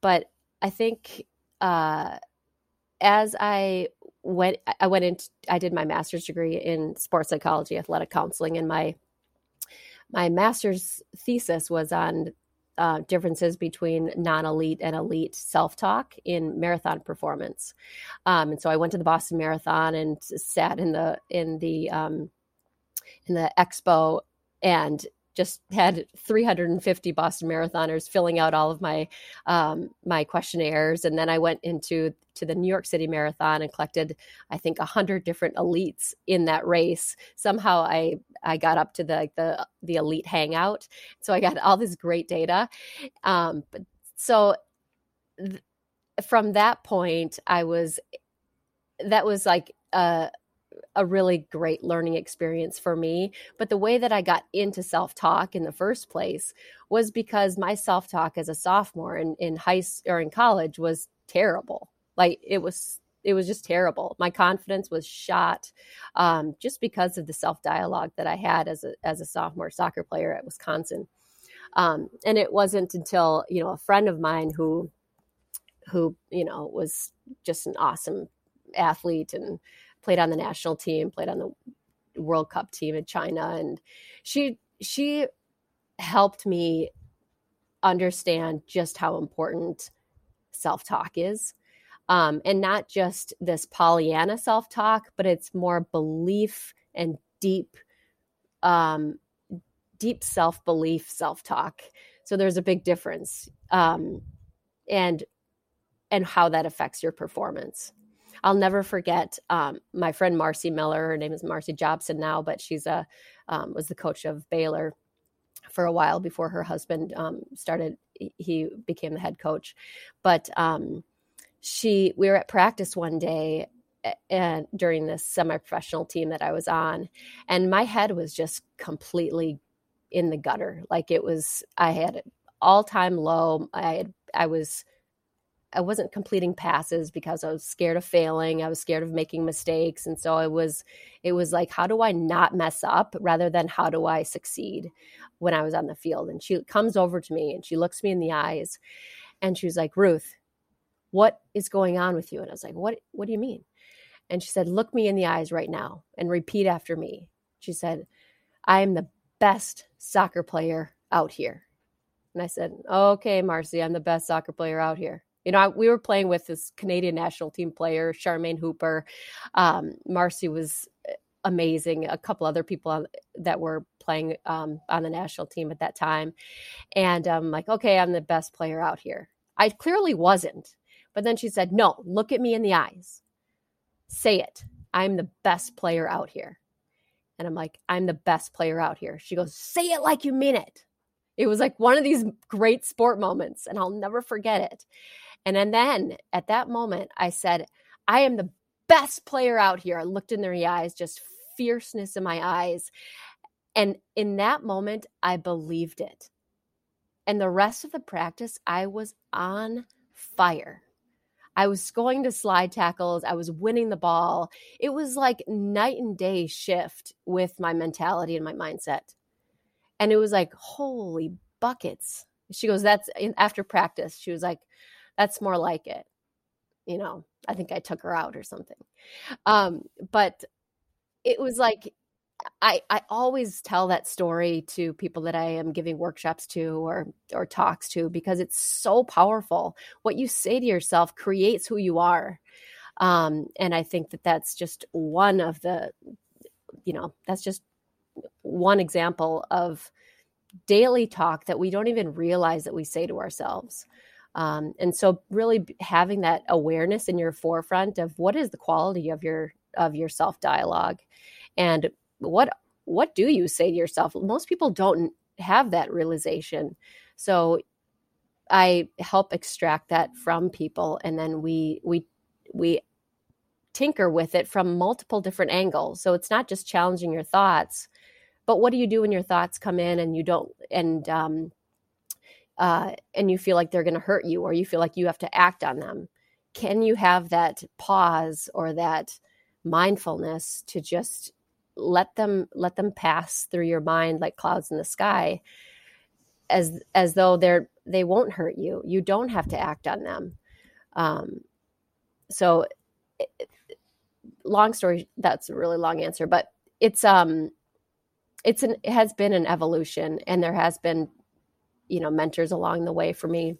but I think uh, as I went, I went into I did my master's degree in sports psychology, athletic counseling, and my my master's thesis was on uh, differences between non-elite and elite self-talk in marathon performance. Um, and so I went to the Boston Marathon and sat in the in the um, in the expo and just had 350 Boston marathoners filling out all of my um, my questionnaires, and then I went into to the New York City Marathon and collected, I think, hundred different elites in that race. Somehow, I I got up to the the the elite hangout, so I got all this great data. Um, but so th- from that point, I was that was like a a really great learning experience for me. But the way that I got into self talk in the first place was because my self talk as a sophomore in, in high or in college was terrible. Like it was, it was just terrible. My confidence was shot um, just because of the self dialogue that I had as a as a sophomore soccer player at Wisconsin. Um, and it wasn't until you know a friend of mine who who you know was just an awesome athlete and played on the national team, played on the World Cup team in China, and she she helped me understand just how important self talk is. Um, and not just this Pollyanna self talk, but it's more belief and deep, um, deep self belief self talk. So there's a big difference, um, and and how that affects your performance. I'll never forget um, my friend Marci Miller. Her name is Marci Jobson now, but she's a um, was the coach of Baylor for a while before her husband um, started. He became the head coach, but um, she we were at practice one day and during this semi-professional team that I was on, and my head was just completely in the gutter. Like it was, I had all-time low. I had, I was I wasn't completing passes because I was scared of failing. I was scared of making mistakes. And so it was it was like how do I not mess up rather than how do I succeed when I was on the field. And she comes over to me and she looks me in the eyes and she was like, "Ruth, what is going on with you?" And I was like, "What what do you mean?" And she said, "Look me in the eyes right now and repeat after me." She said, "I am the best soccer player out here." And I said, "Okay, Marci, I'm the best soccer player out here." You know, I, we were playing with this Canadian national team player, Charmaine Hooper. Um, Marci was eh, amazing. A couple other people on, that were playing um, on the national team at that time. And I'm like, okay, I'm the best player out here. I clearly wasn't. But then she said, no, look at me in the eyes. Say it. I'm the best player out here. And I'm like, I'm the best player out here. She goes, say it like you mean it. It was like one of these great sport moments, and I'll never forget it. And, and then at that moment, I said, I am the best player out here. I looked in their eyes, just fierceness in my eyes. And in that moment, I believed it. And the rest of the practice, I was on fire. I was going to slide tackles. I was winning the ball. It was like night and day shift with my mentality and my mindset. And it was like, holy buckets. She goes, that's after practice. She was like, that's more like it. You know, I think I took her out or something. Um, but it was like I, I always tell that story to people that I am giving workshops to or or talks to because it's so powerful. What you say to yourself creates who you are, um, and I think that that's just one of the, you know, that's just one example of daily talk that we don't even realize that we say to ourselves. Um, and so, really having that awareness in your forefront of what is the quality of your of your self dialogue, and what what do you say to yourself? Most people don't have that realization. So i help extract that from people and then we we we tinker with it from multiple different angles. So it's not just challenging your thoughts but what do you do when your thoughts come in and you don't and um uh and you feel like they're going to hurt you or you feel like you have to act on them can you have that pause or that mindfulness to just let them let them pass through your mind like clouds in the sky as as though they're they won't hurt you. You don't have to act on them. Um so it, long story that's a really long answer but it's um it's an it has been an evolution and there has been you know mentors along the way for me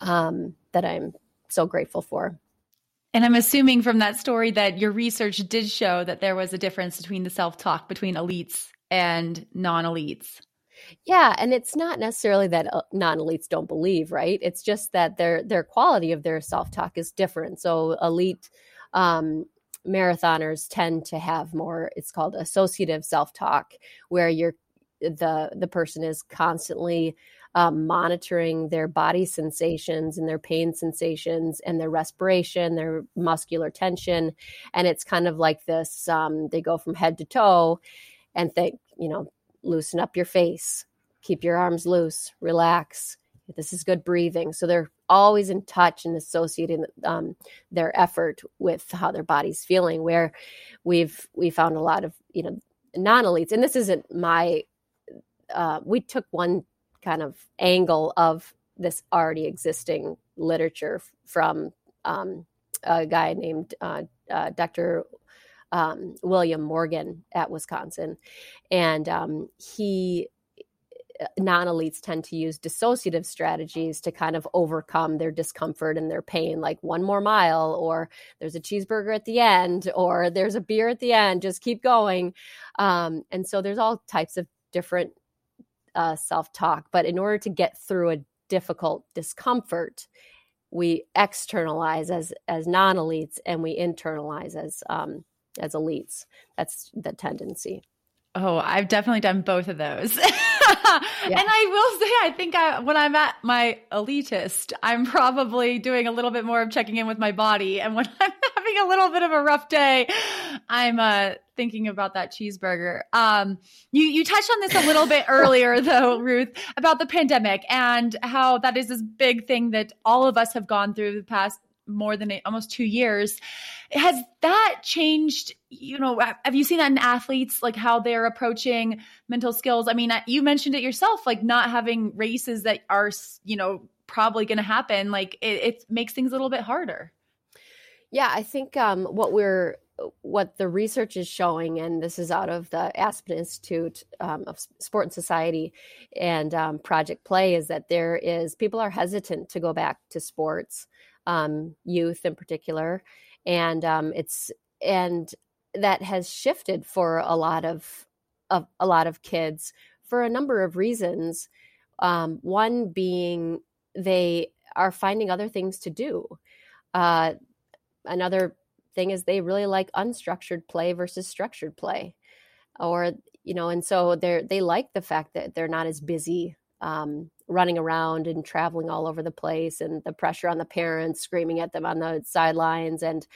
um that i'm so grateful for and I'm assuming from that story that your research did show that there was a difference between the self talk between elites and non elites. Yeah, and it's not necessarily that uh, non-elites don't believe, right? It's just that their their quality of their self-talk is different. So elite um, marathoners tend to have more it's called associative self-talk where you're the the person is constantly um, monitoring their body sensations and their pain sensations and their respiration, their muscular tension. And it's kind of like this um, they go from head to toe and think, you know, loosen up your face, keep your arms loose, relax. This is good breathing. So they're always in touch and associating um, their effort with how their body's feeling. Where we've we found a lot of you know non elites, and this isn't my. Uh, we took one kind of angle of this already existing literature from um, a guy named uh, uh, Dr. Um, William Morgan at Wisconsin. And um, he, uh, non elites tend to use dissociative strategies to kind of overcome their discomfort and their pain, like one more mile, or there's a cheeseburger at the end, or there's a beer at the end, just keep going. Um, and so there's all types of different uh, self talk. But in order to get through a difficult discomfort, we externalize as as non elites and we internalize as um, as elites. That's the tendency. Oh, I've definitely done both of those. yeah. And I will say, I think I, when I'm at my elitist, I'm probably doing a little bit more of checking in with my body. And when I'm having a little bit of a rough day, I'm uh, thinking about that cheeseburger. Um, you you touched on this a little bit earlier, though, Ruth, about the pandemic and how that is this big thing that all of us have gone through the past more than eight, almost two years. Has that changed? You know, have you seen that in athletes, like how they're approaching mental skills? I mean, you mentioned it yourself, like not having races that are, you know, probably going to happen. Like it, it makes things a little bit harder. Yeah, I think um, what we're what the research is showing, and this is out of the Aspen Institute um, of Sport and Society and um, Project Play, is that there is people are hesitant to go back to sports um, youth in particular, and um, it's and that has shifted for a lot of, of a lot of kids for a number of reasons. Um, one being they are finding other things to do. Uh, another thing is they really like unstructured play versus structured play. or you know and so they're they like the fact that they're not as busy um, running around and traveling all over the place and the pressure on the parents screaming at them on the sidelines and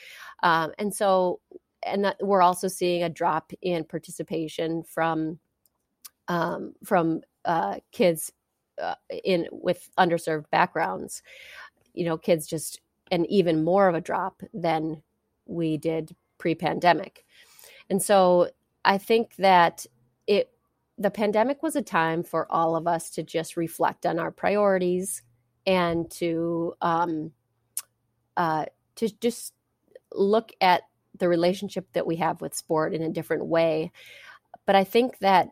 um, and so and that we're also seeing a drop in participation from um, from uh, kids uh, in with underserved backgrounds you know kids just and even more of a drop than we did pre-pandemic and so i think that it the pandemic was a time for all of us to just reflect on our priorities and to um, uh, to just look at the relationship that we have with sport in a different way. But I think that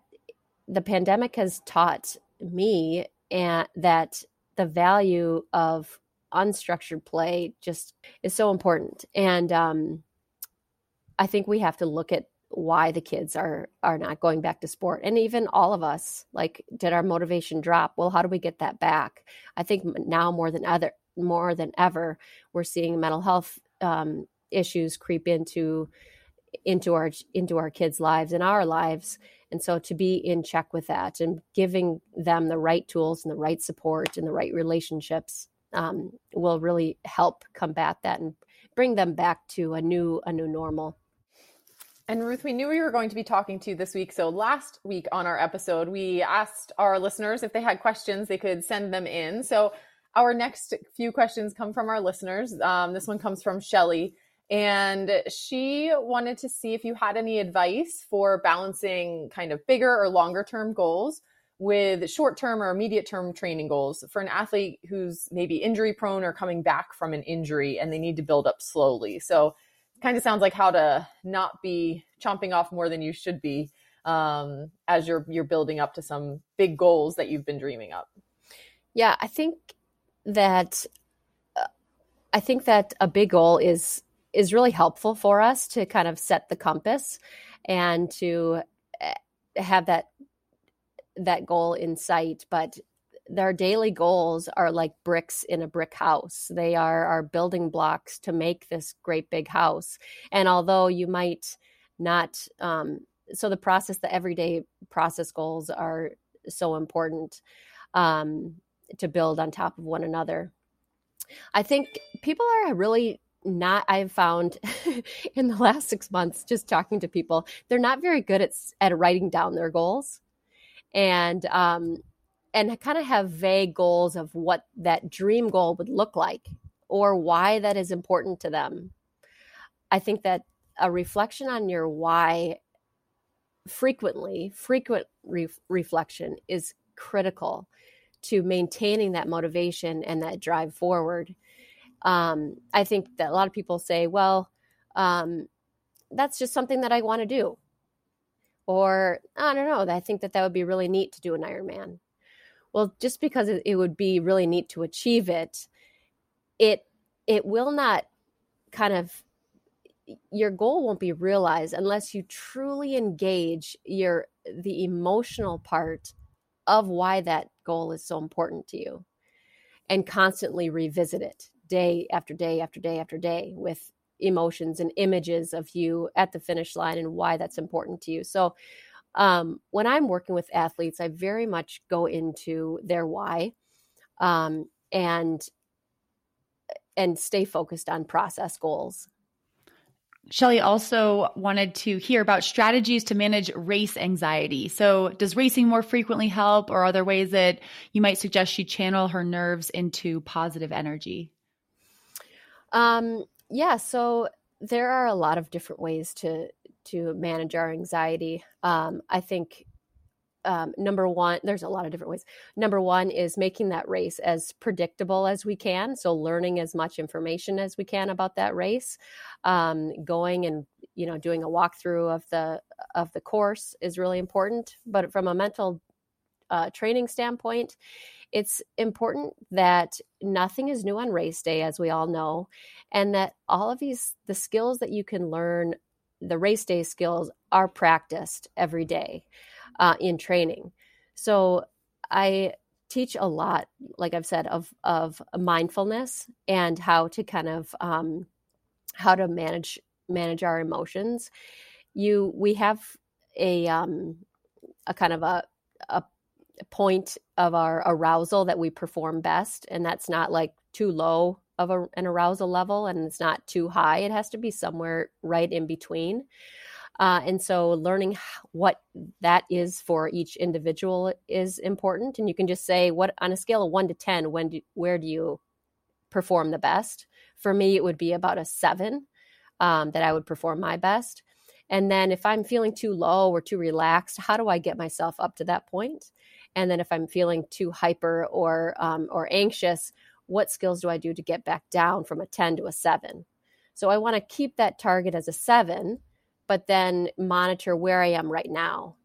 the pandemic has taught me and that the value of unstructured play just is so important. And um, I think we have to look at why the kids are are not going back to sport. And even all of us like did our motivation drop? Well how do we get that back? I think now more than other more than ever we're seeing mental health um, issues creep into into our into our kids lives and our lives. And so to be in check with that and giving them the right tools and the right support and the right relationships um, will really help combat that and bring them back to a new a new normal and Ruth, we knew we were going to be talking to you this week. So last week on our episode, we asked our listeners if they had questions, they could send them in. So our next few questions come from our listeners. Um, this one comes from Shelly. And she wanted to see if you had any advice for balancing kind of bigger or longer term goals with short term or immediate term training goals for an athlete who's maybe injury prone or coming back from an injury and they need to build up slowly. So kind of sounds like how to not be chomping off more than you should be um, as you're you're building up to some big goals that you've been dreaming up. Yeah, I think that uh, I think that a big goal is is really helpful for us to kind of set the compass and to eh, have that that goal in sight but our daily goals are like bricks in a brick house. They are our building blocks to make this great big house. And although you might not, um, so the process, the everyday process goals are so important um, to build on top of one another. I think people are really not i've found in the last six months just talking to people they're not very good at at writing down their goals and um, and kind of have vague goals of what that dream goal would look like or why that is important to them. I think that a reflection on your why frequently, frequent re- reflection is critical to maintaining that motivation and that drive forward. Um, I think that a lot of people say, well, um, that's just something that I want to do. Or I don't know, I think that that would be really neat to do an Ironman. Well just because it, would be really neat to achieve it it it will not kind of your goal won't be realized unless you truly engage your the emotional part of why that goal is so important to you and constantly revisit it day after day after day after day with emotions and images of you at the finish line and why that's important to you so um, when I'm working with athletes, I very much go into their why um, and and stay focused on process goals. Shelly also wanted to hear about strategies to manage race anxiety. So, does racing more frequently help, or are there ways that you might suggest she channel her nerves into positive energy? Um, yeah, so there are a lot of different ways to to manage our anxiety. Um, I think um, number one, there's a lot of different ways. Number one is making that race as predictable as we can. So learning as much information as we can about that race, um, going and you know doing a walkthrough of the of the course is really important. But from a mental uh, training standpoint, it's important that nothing is new on race day, as we all know, and that all of these the skills that you can learn the race day skills are practiced every day uh, in training. So I teach a lot, like I've said, of of mindfulness and how to kind of um, how to manage manage our emotions. You we have a um a kind of a a point of our arousal that we perform best and that's not like too low of a, an arousal level and it's not too high. It has to be somewhere right in between. Uh, and so learning what that is for each individual is important and you can just say what on a scale of 1 to 10 when do, where do you perform the best? For me it would be about a 7 um, that i would perform my best. And then if i'm feeling too low or too relaxed how do i get myself up to that point and then if i'm feeling too hyper or um, or anxious what skills do i do to get back down from a 10 to a 7 so i want to keep that target as a 7 but then monitor where i am right now.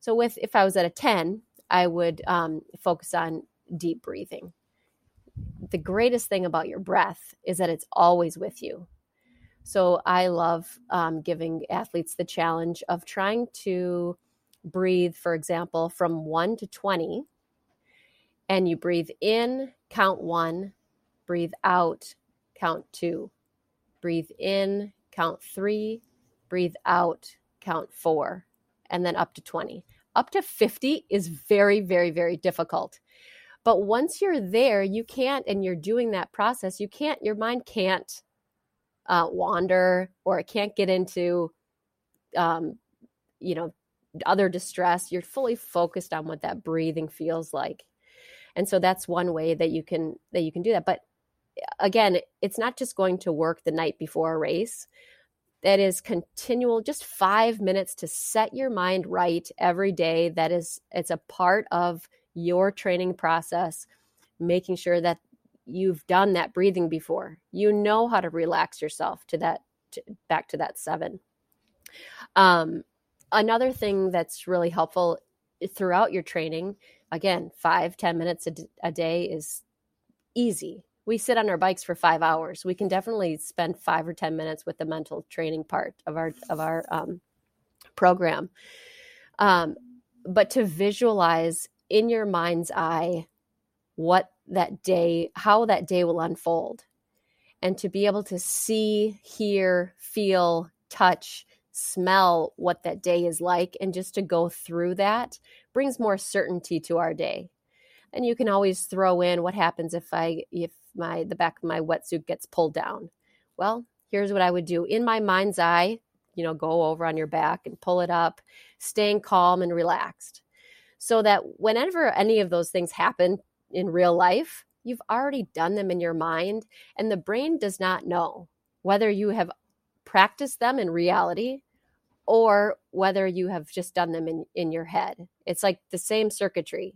So with if i was at a 10 i would um, focus on deep breathing. The greatest thing about your breath is that it's always with you. So i love um, giving athletes the challenge of trying to breathe, for example, from one to 20, and you breathe in, count one, breathe out, count two, breathe in, count three, breathe out, count four, and then up to 20. Up to 50 is very, very, very difficult. But once you're there, you can't, and you're doing that process, you can't, your mind can't uh, wander or it can't get into, um, you know, other distress you're fully focused on what that breathing feels like. And so that's one way that you can that you can do that. But again it's not just going to work the night before a race. That is continual just 5 minutes to set your mind right every day. That is it's a part of your training process making sure that you've done that breathing before. You know how to relax yourself to that to, back to that 7 um another thing that's really helpful throughout your training again five ten minutes a, d- a day is easy. We sit on our bikes for five hours. We can definitely spend five or ten minutes with the mental training part of our of our um, program. Um, but to visualize in your mind's eye what that day how that day will unfold and to be able to see hear feel touch smell what that day is like and just to go through that brings more certainty to our day. And you can always throw in what happens if i if my the back of my wetsuit gets pulled down? Well here's what i would do. In my mind's eye you know go over on your back and pull it up staying calm and relaxed so that whenever any of those things happen in real life you've already done them in your mind and the brain does not know whether you have practiced them in reality or whether you have just done them in, in your head. It's like the same circuitry.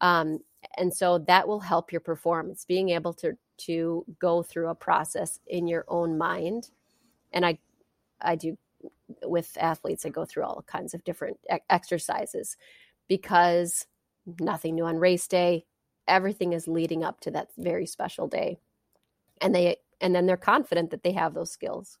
Um, and so that will help your performance, being able to to go through a process in your own mind. And I I do with athletes, I go through all kinds of different exercises because nothing new on race day. Everything is leading up to that very special day. And they and then they're confident that they have those skills.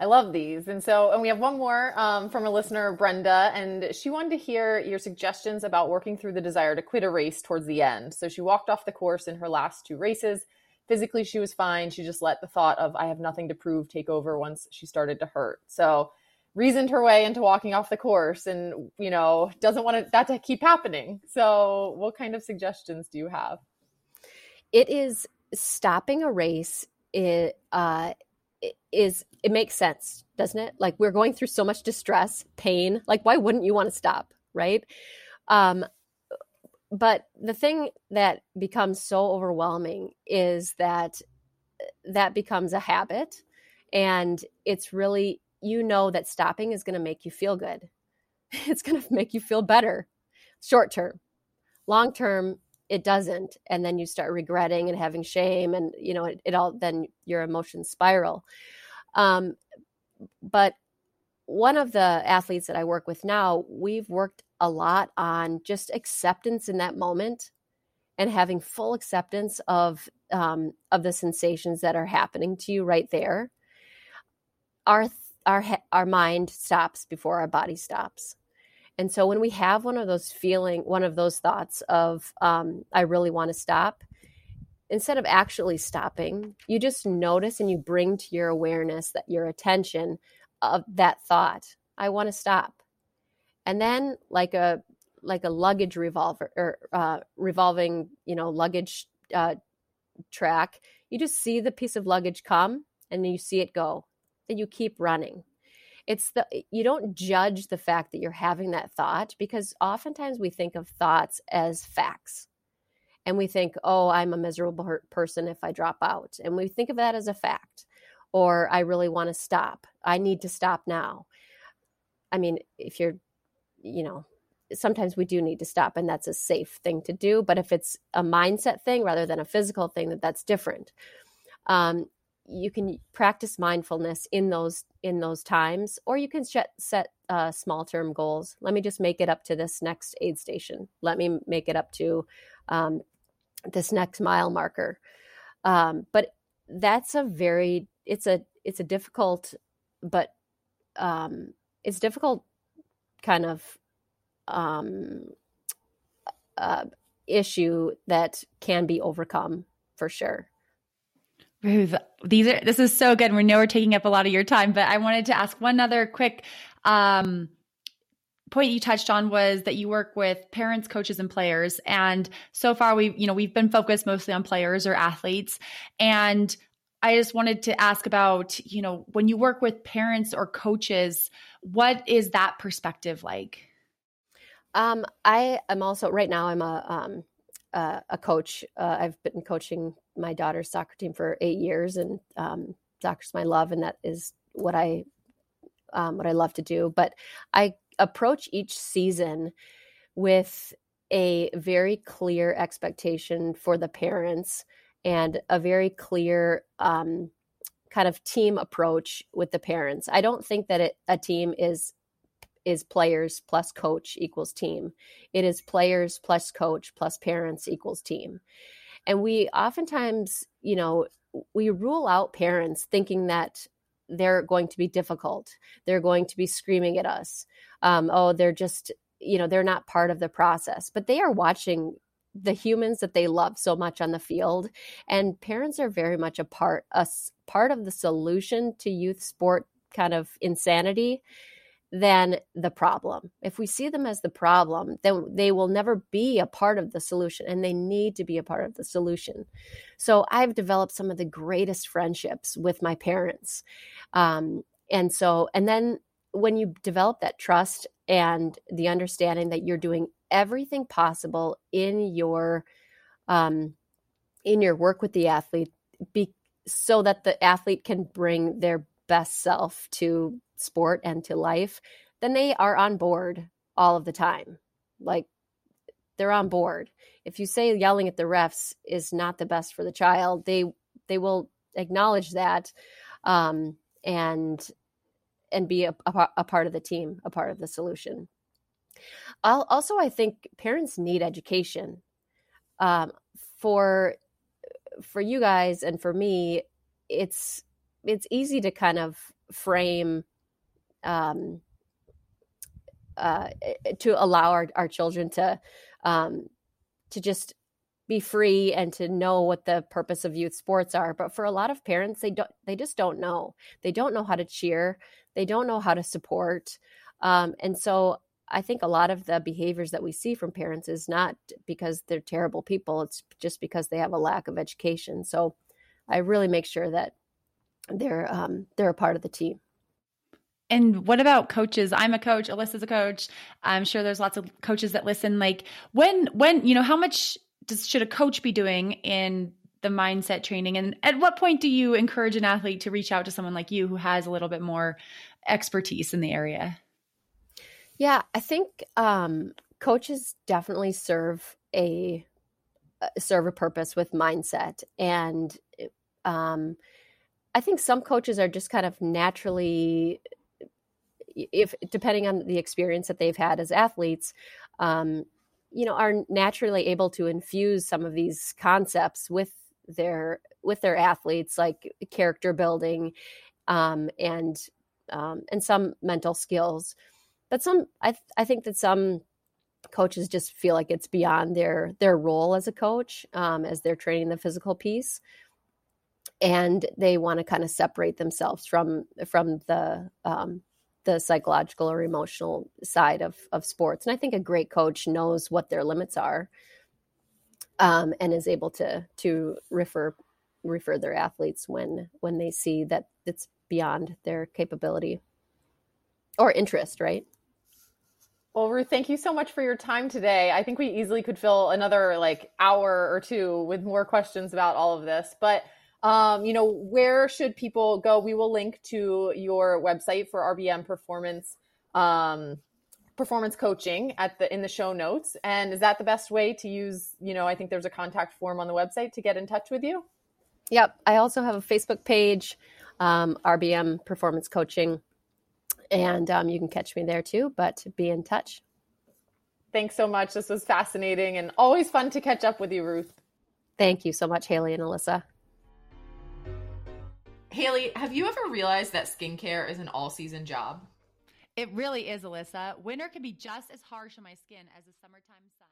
I love these. And so, and we have one more um, from a listener, Brenda, and she wanted to hear your suggestions about working through the desire to quit a race towards the end. So she walked off the course in her last two races. Physically, she was fine. She just let the thought of, I have nothing to prove, take over once she started to hurt. So, reasoned her way into walking off the course and, you know, doesn't want that to keep happening. So, what kind of suggestions do you have? It is stopping a race. It, uh, is it makes sense, doesn't it? Like we're going through so much distress, pain. Like why wouldn't you want to stop, right? Um, but the thing that becomes so overwhelming is that that becomes a habit, and it's really you know that stopping is going to make you feel good. It's going to make you feel better, short term. Long term, it doesn't and then you start regretting and having shame and you know it, it all then your emotions spiral. Um, but one of the athletes that i work with now we've worked a lot on just acceptance in that moment and having full acceptance of um, of the sensations that are happening to you right there. Our our our mind stops before our body stops and so when we have one of those feeling, one of those thoughts of, um, I really want to stop, instead of actually stopping, you just notice and you bring to your awareness that your attention of that thought, I want to stop. and then like a like a luggage revolver or uh, revolving you know luggage uh, track you just see the piece of luggage come and then you see it go and you keep running it's the you don't judge the fact that you're having that thought because oftentimes we think of thoughts as facts. And we think oh i'm a miserable person if i drop out. And we think of that as a fact. Or i really want to stop. I need to stop now. I mean if you're you know sometimes we do need to stop and that's a safe thing to do but if it's a mindset thing rather than a physical thing that that's different. Um, you can practice mindfulness in those in those times or you can set, set uh, small term goals. Let me just make it up to this next aid station. Let me make it up to um, this next mile marker. Um, but that's a very it's a it's a difficult but um, it's difficult kind of um, uh, issue that can be overcome for sure Ruth, these are this is so good. We know we're taking up a lot of your time, but I wanted to ask one other quick um, point you touched on was that you work with parents, coaches, and players. And so far, we've you know we've been focused mostly on players or athletes. And I just wanted to ask about you know when you work with parents or coaches, what is that perspective like? Um, I am also right now. I'm a um, uh, a coach. Uh, I've been coaching my daughter's soccer team for eight years, and um, soccer's my love, and that is what I um, what I love to do. But I approach each season with a very clear expectation for the parents and a very clear um, kind of team approach with the parents. I don't think that it, a team is is players plus coach equals team. It is players plus coach plus parents equals team. And we oftentimes, you know, we rule out parents thinking that they're going to be difficult. They're going to be screaming at us. Um, oh, they're just, you know, they're not part of the process, but they are watching the humans that they love so much on the field. And parents are very much a part, a part of the solution to youth sport kind of insanity than the problem. If we see them as the problem, then they will never be a part of the solution and they need to be a part of the solution. So I've developed some of the greatest friendships with my parents. Um, and so, and then when you develop that trust and the understanding that you're doing everything possible in your um, in your work with the athlete be, so that the athlete can bring their best self to sport and to life, then they are on board all of the time. Like they're on board. If you say yelling at the refs is not the best for the child, they they will acknowledge that um, and and be a, a, part of the team, a part of the solution. Also, I think parents need education um, for for you guys and for me. It's it's easy to kind of frame um, uh, to allow our, our children to um, to just be free and to know what the purpose of youth sports are. But for a lot of parents they don't they just don't know. They don't know how to cheer. They don't know how to support. Um, and so i think a lot of the behaviors that we see from parents is not because they're terrible people. It's just because they have a lack of education. So i really make sure that they're um, they're a part of the team and what about coaches? I'm a coach. Alyssa's a coach. I'm sure there's lots of coaches that listen. Like when, when, you know, how much does, should a coach be doing in the mindset training? And at what point do you encourage an athlete to reach out to someone like you who has a little bit more expertise in the area? Yeah, I think um, coaches definitely serve a uh, serve a purpose with mindset, and um, I think some coaches are just kind of naturally if depending on the experience that they've had as athletes um, you know are naturally able to infuse some of these concepts with their with their athletes like character building um, and um, and some mental skills. But some I, th- I think that some coaches just feel like it's beyond their their role as a coach um, as they're training the physical piece. And they want to kind of separate themselves from from the um, the psychological or emotional side of of sports. And I think a great coach knows what their limits are, um, and is able to to refer refer their athletes when when they see that it's beyond their capability or interest, right? Well, Ruth, thank you so much for your time today. I think we easily could fill another like hour or two with more questions about all of this. But um, you know, where should people go? We will link to your website for RBM Performance um, performance coaching at the in the show notes. And is that the best way to use? You know, I think there's a contact form on the website to get in touch with you. Yep, I also have a Facebook page, um, RBM Performance Coaching, and um, you can catch me there too. But be in touch. Thanks so much. This was fascinating and always fun to catch up with you, Ruth. Thank you so much, Haley and Alyssa. Haley, have you ever realized that skincare is an all season job? It really is, Alyssa. Winter can be just as harsh on my skin as the summertime sun.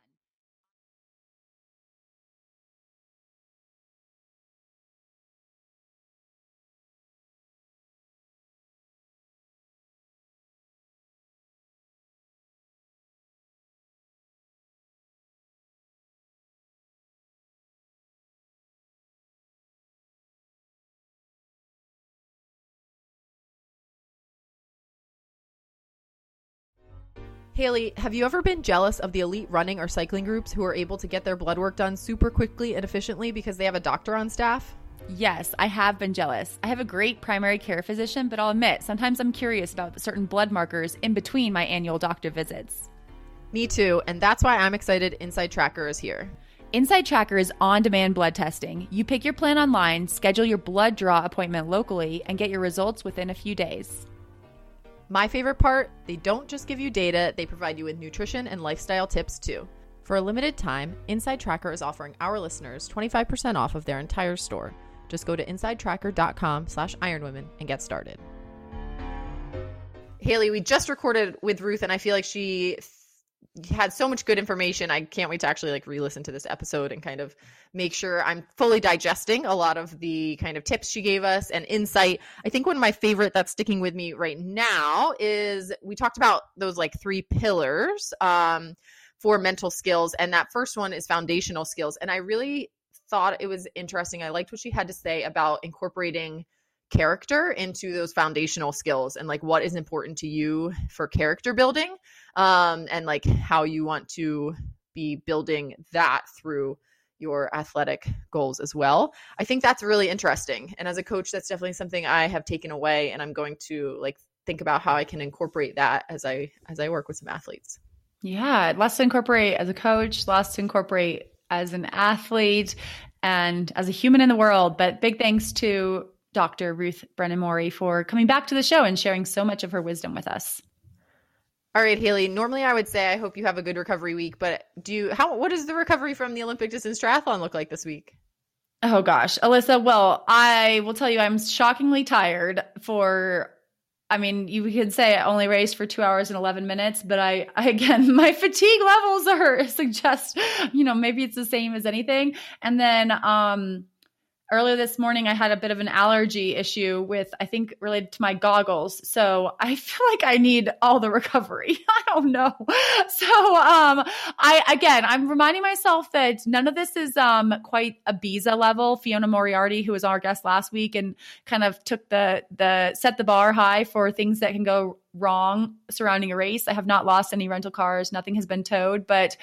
Haley, have you ever been jealous of the elite running or cycling groups who are able to get their blood work done super quickly and efficiently because they have a doctor on staff? Yes, I have been jealous. I have a great primary care physician, but I'll admit, sometimes I'm curious about certain blood markers in between my annual doctor visits. Me too, and that's why I'm excited Inside Tracker is here. Inside Tracker is on demand blood testing. You pick your plan online, schedule your blood draw appointment locally, and get your results within a few days. My favorite part they don't just give you data, they provide you with nutrition and lifestyle tips too. For a limited time, Inside Tracker is offering our listeners 25% off of their entire store. Just go to insidetracker.com slash ironwomen and get started. Haley, we just recorded with Ruth, and I feel like she had so much good information. I can't wait to actually like re-listen to this episode and kind of make sure I'm fully digesting a lot of the kind of tips she gave us and insight. I think one of my favorite that's sticking with me right now is we talked about those like three pillars um, for mental skills, and that first one is foundational skills. And I really thought it was interesting. I liked what she had to say about incorporating character into those foundational skills and like what is important to you for character building um, and like how you want to be building that through your athletic goals as well. I think that's really interesting. And as a coach, that's definitely something I have taken away and I'm going to like think about how I can incorporate that as I as I work with some athletes. Yeah, less to incorporate as a coach, less to incorporate as an athlete and as a human in the world. But big thanks to Dr. Ruth Brennan Morey for coming back to the show and sharing so much of her wisdom with us. All right, Haley. Normally, I would say I hope you have a good recovery week, but do you? How? What does the recovery from the Olympic distance triathlon look like this week? Oh gosh, Alyssa. Well, I will tell you, I'm shockingly tired. For, I mean, you could say I only raced for two hours and 11 minutes, but I, I again, my fatigue levels are suggest, you know, maybe it's the same as anything. And then, um, earlier this morning I had a bit of an allergy issue with I think related to my goggles. So I feel like I need all the recovery. I don't know. So um I again I'm reminding myself that none of this is um quite a Biza level. Fiona Moriarty, who was our guest last week and kind of took the the set the bar high for things that can go wrong surrounding a race. I have not lost any rental cars, nothing has been towed, but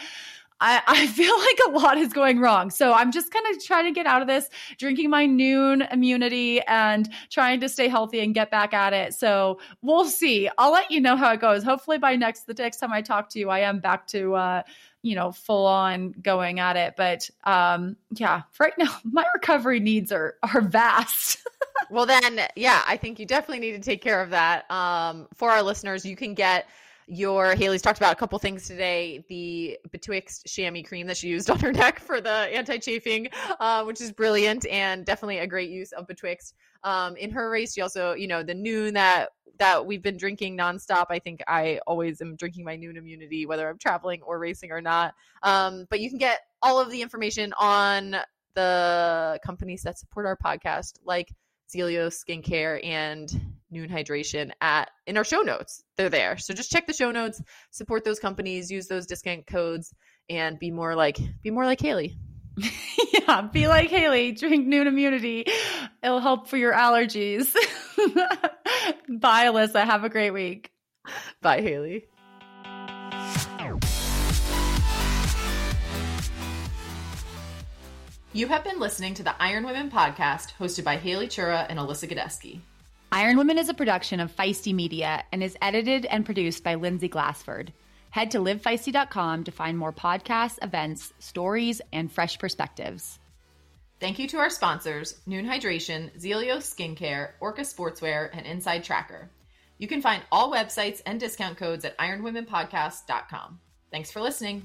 I, I feel like a lot is going wrong. So I'm just kind of trying to get out of this, drinking my Nuun immunity and trying to stay healthy and get back at it. So we'll see. I'll let you know how it goes. Hopefully by next the next time I talk to you, I am back to uh, you know, full on going at it. But um, yeah, right now my recovery needs are are vast. well then, yeah, I think you definitely need to take care of that. Um, for our listeners, you can get your Haley's talked about a couple things today. The Betwixt chamois cream that she used on her neck for the anti-chafing, uh, which is brilliant and definitely a great use of Betwixt. Um, in her race, she also, you know, the Nuun that that we've been drinking nonstop. I think I always am drinking my Nuun immunity, whether I'm traveling or racing or not. Um, but you can get all of the information on the companies that support our podcast, like Zealios Skincare and Nuun Hydration at in our show notes. They're there. So just check the show notes, support those companies, use those discount codes, and be more like be more like Haley. yeah, be like Haley, drink Nuun Immunity. It'll help for your allergies. Bye, Alyssa. Have a great week. Bye, Haley. You have been listening to the Iron Women podcast hosted by Haley Chura and Alyssa Godesky. Iron Women is a production of Feisty Media and is edited and produced by Lindsay Glassford. Head to livefeisty.com to find more podcasts, events, stories, and fresh perspectives. Thank you to our sponsors, Nuun Hydration, Zealios Skincare, Orca Sportswear, and Inside Tracker. You can find all websites and discount codes at ironwomenpodcast.com. Thanks for listening.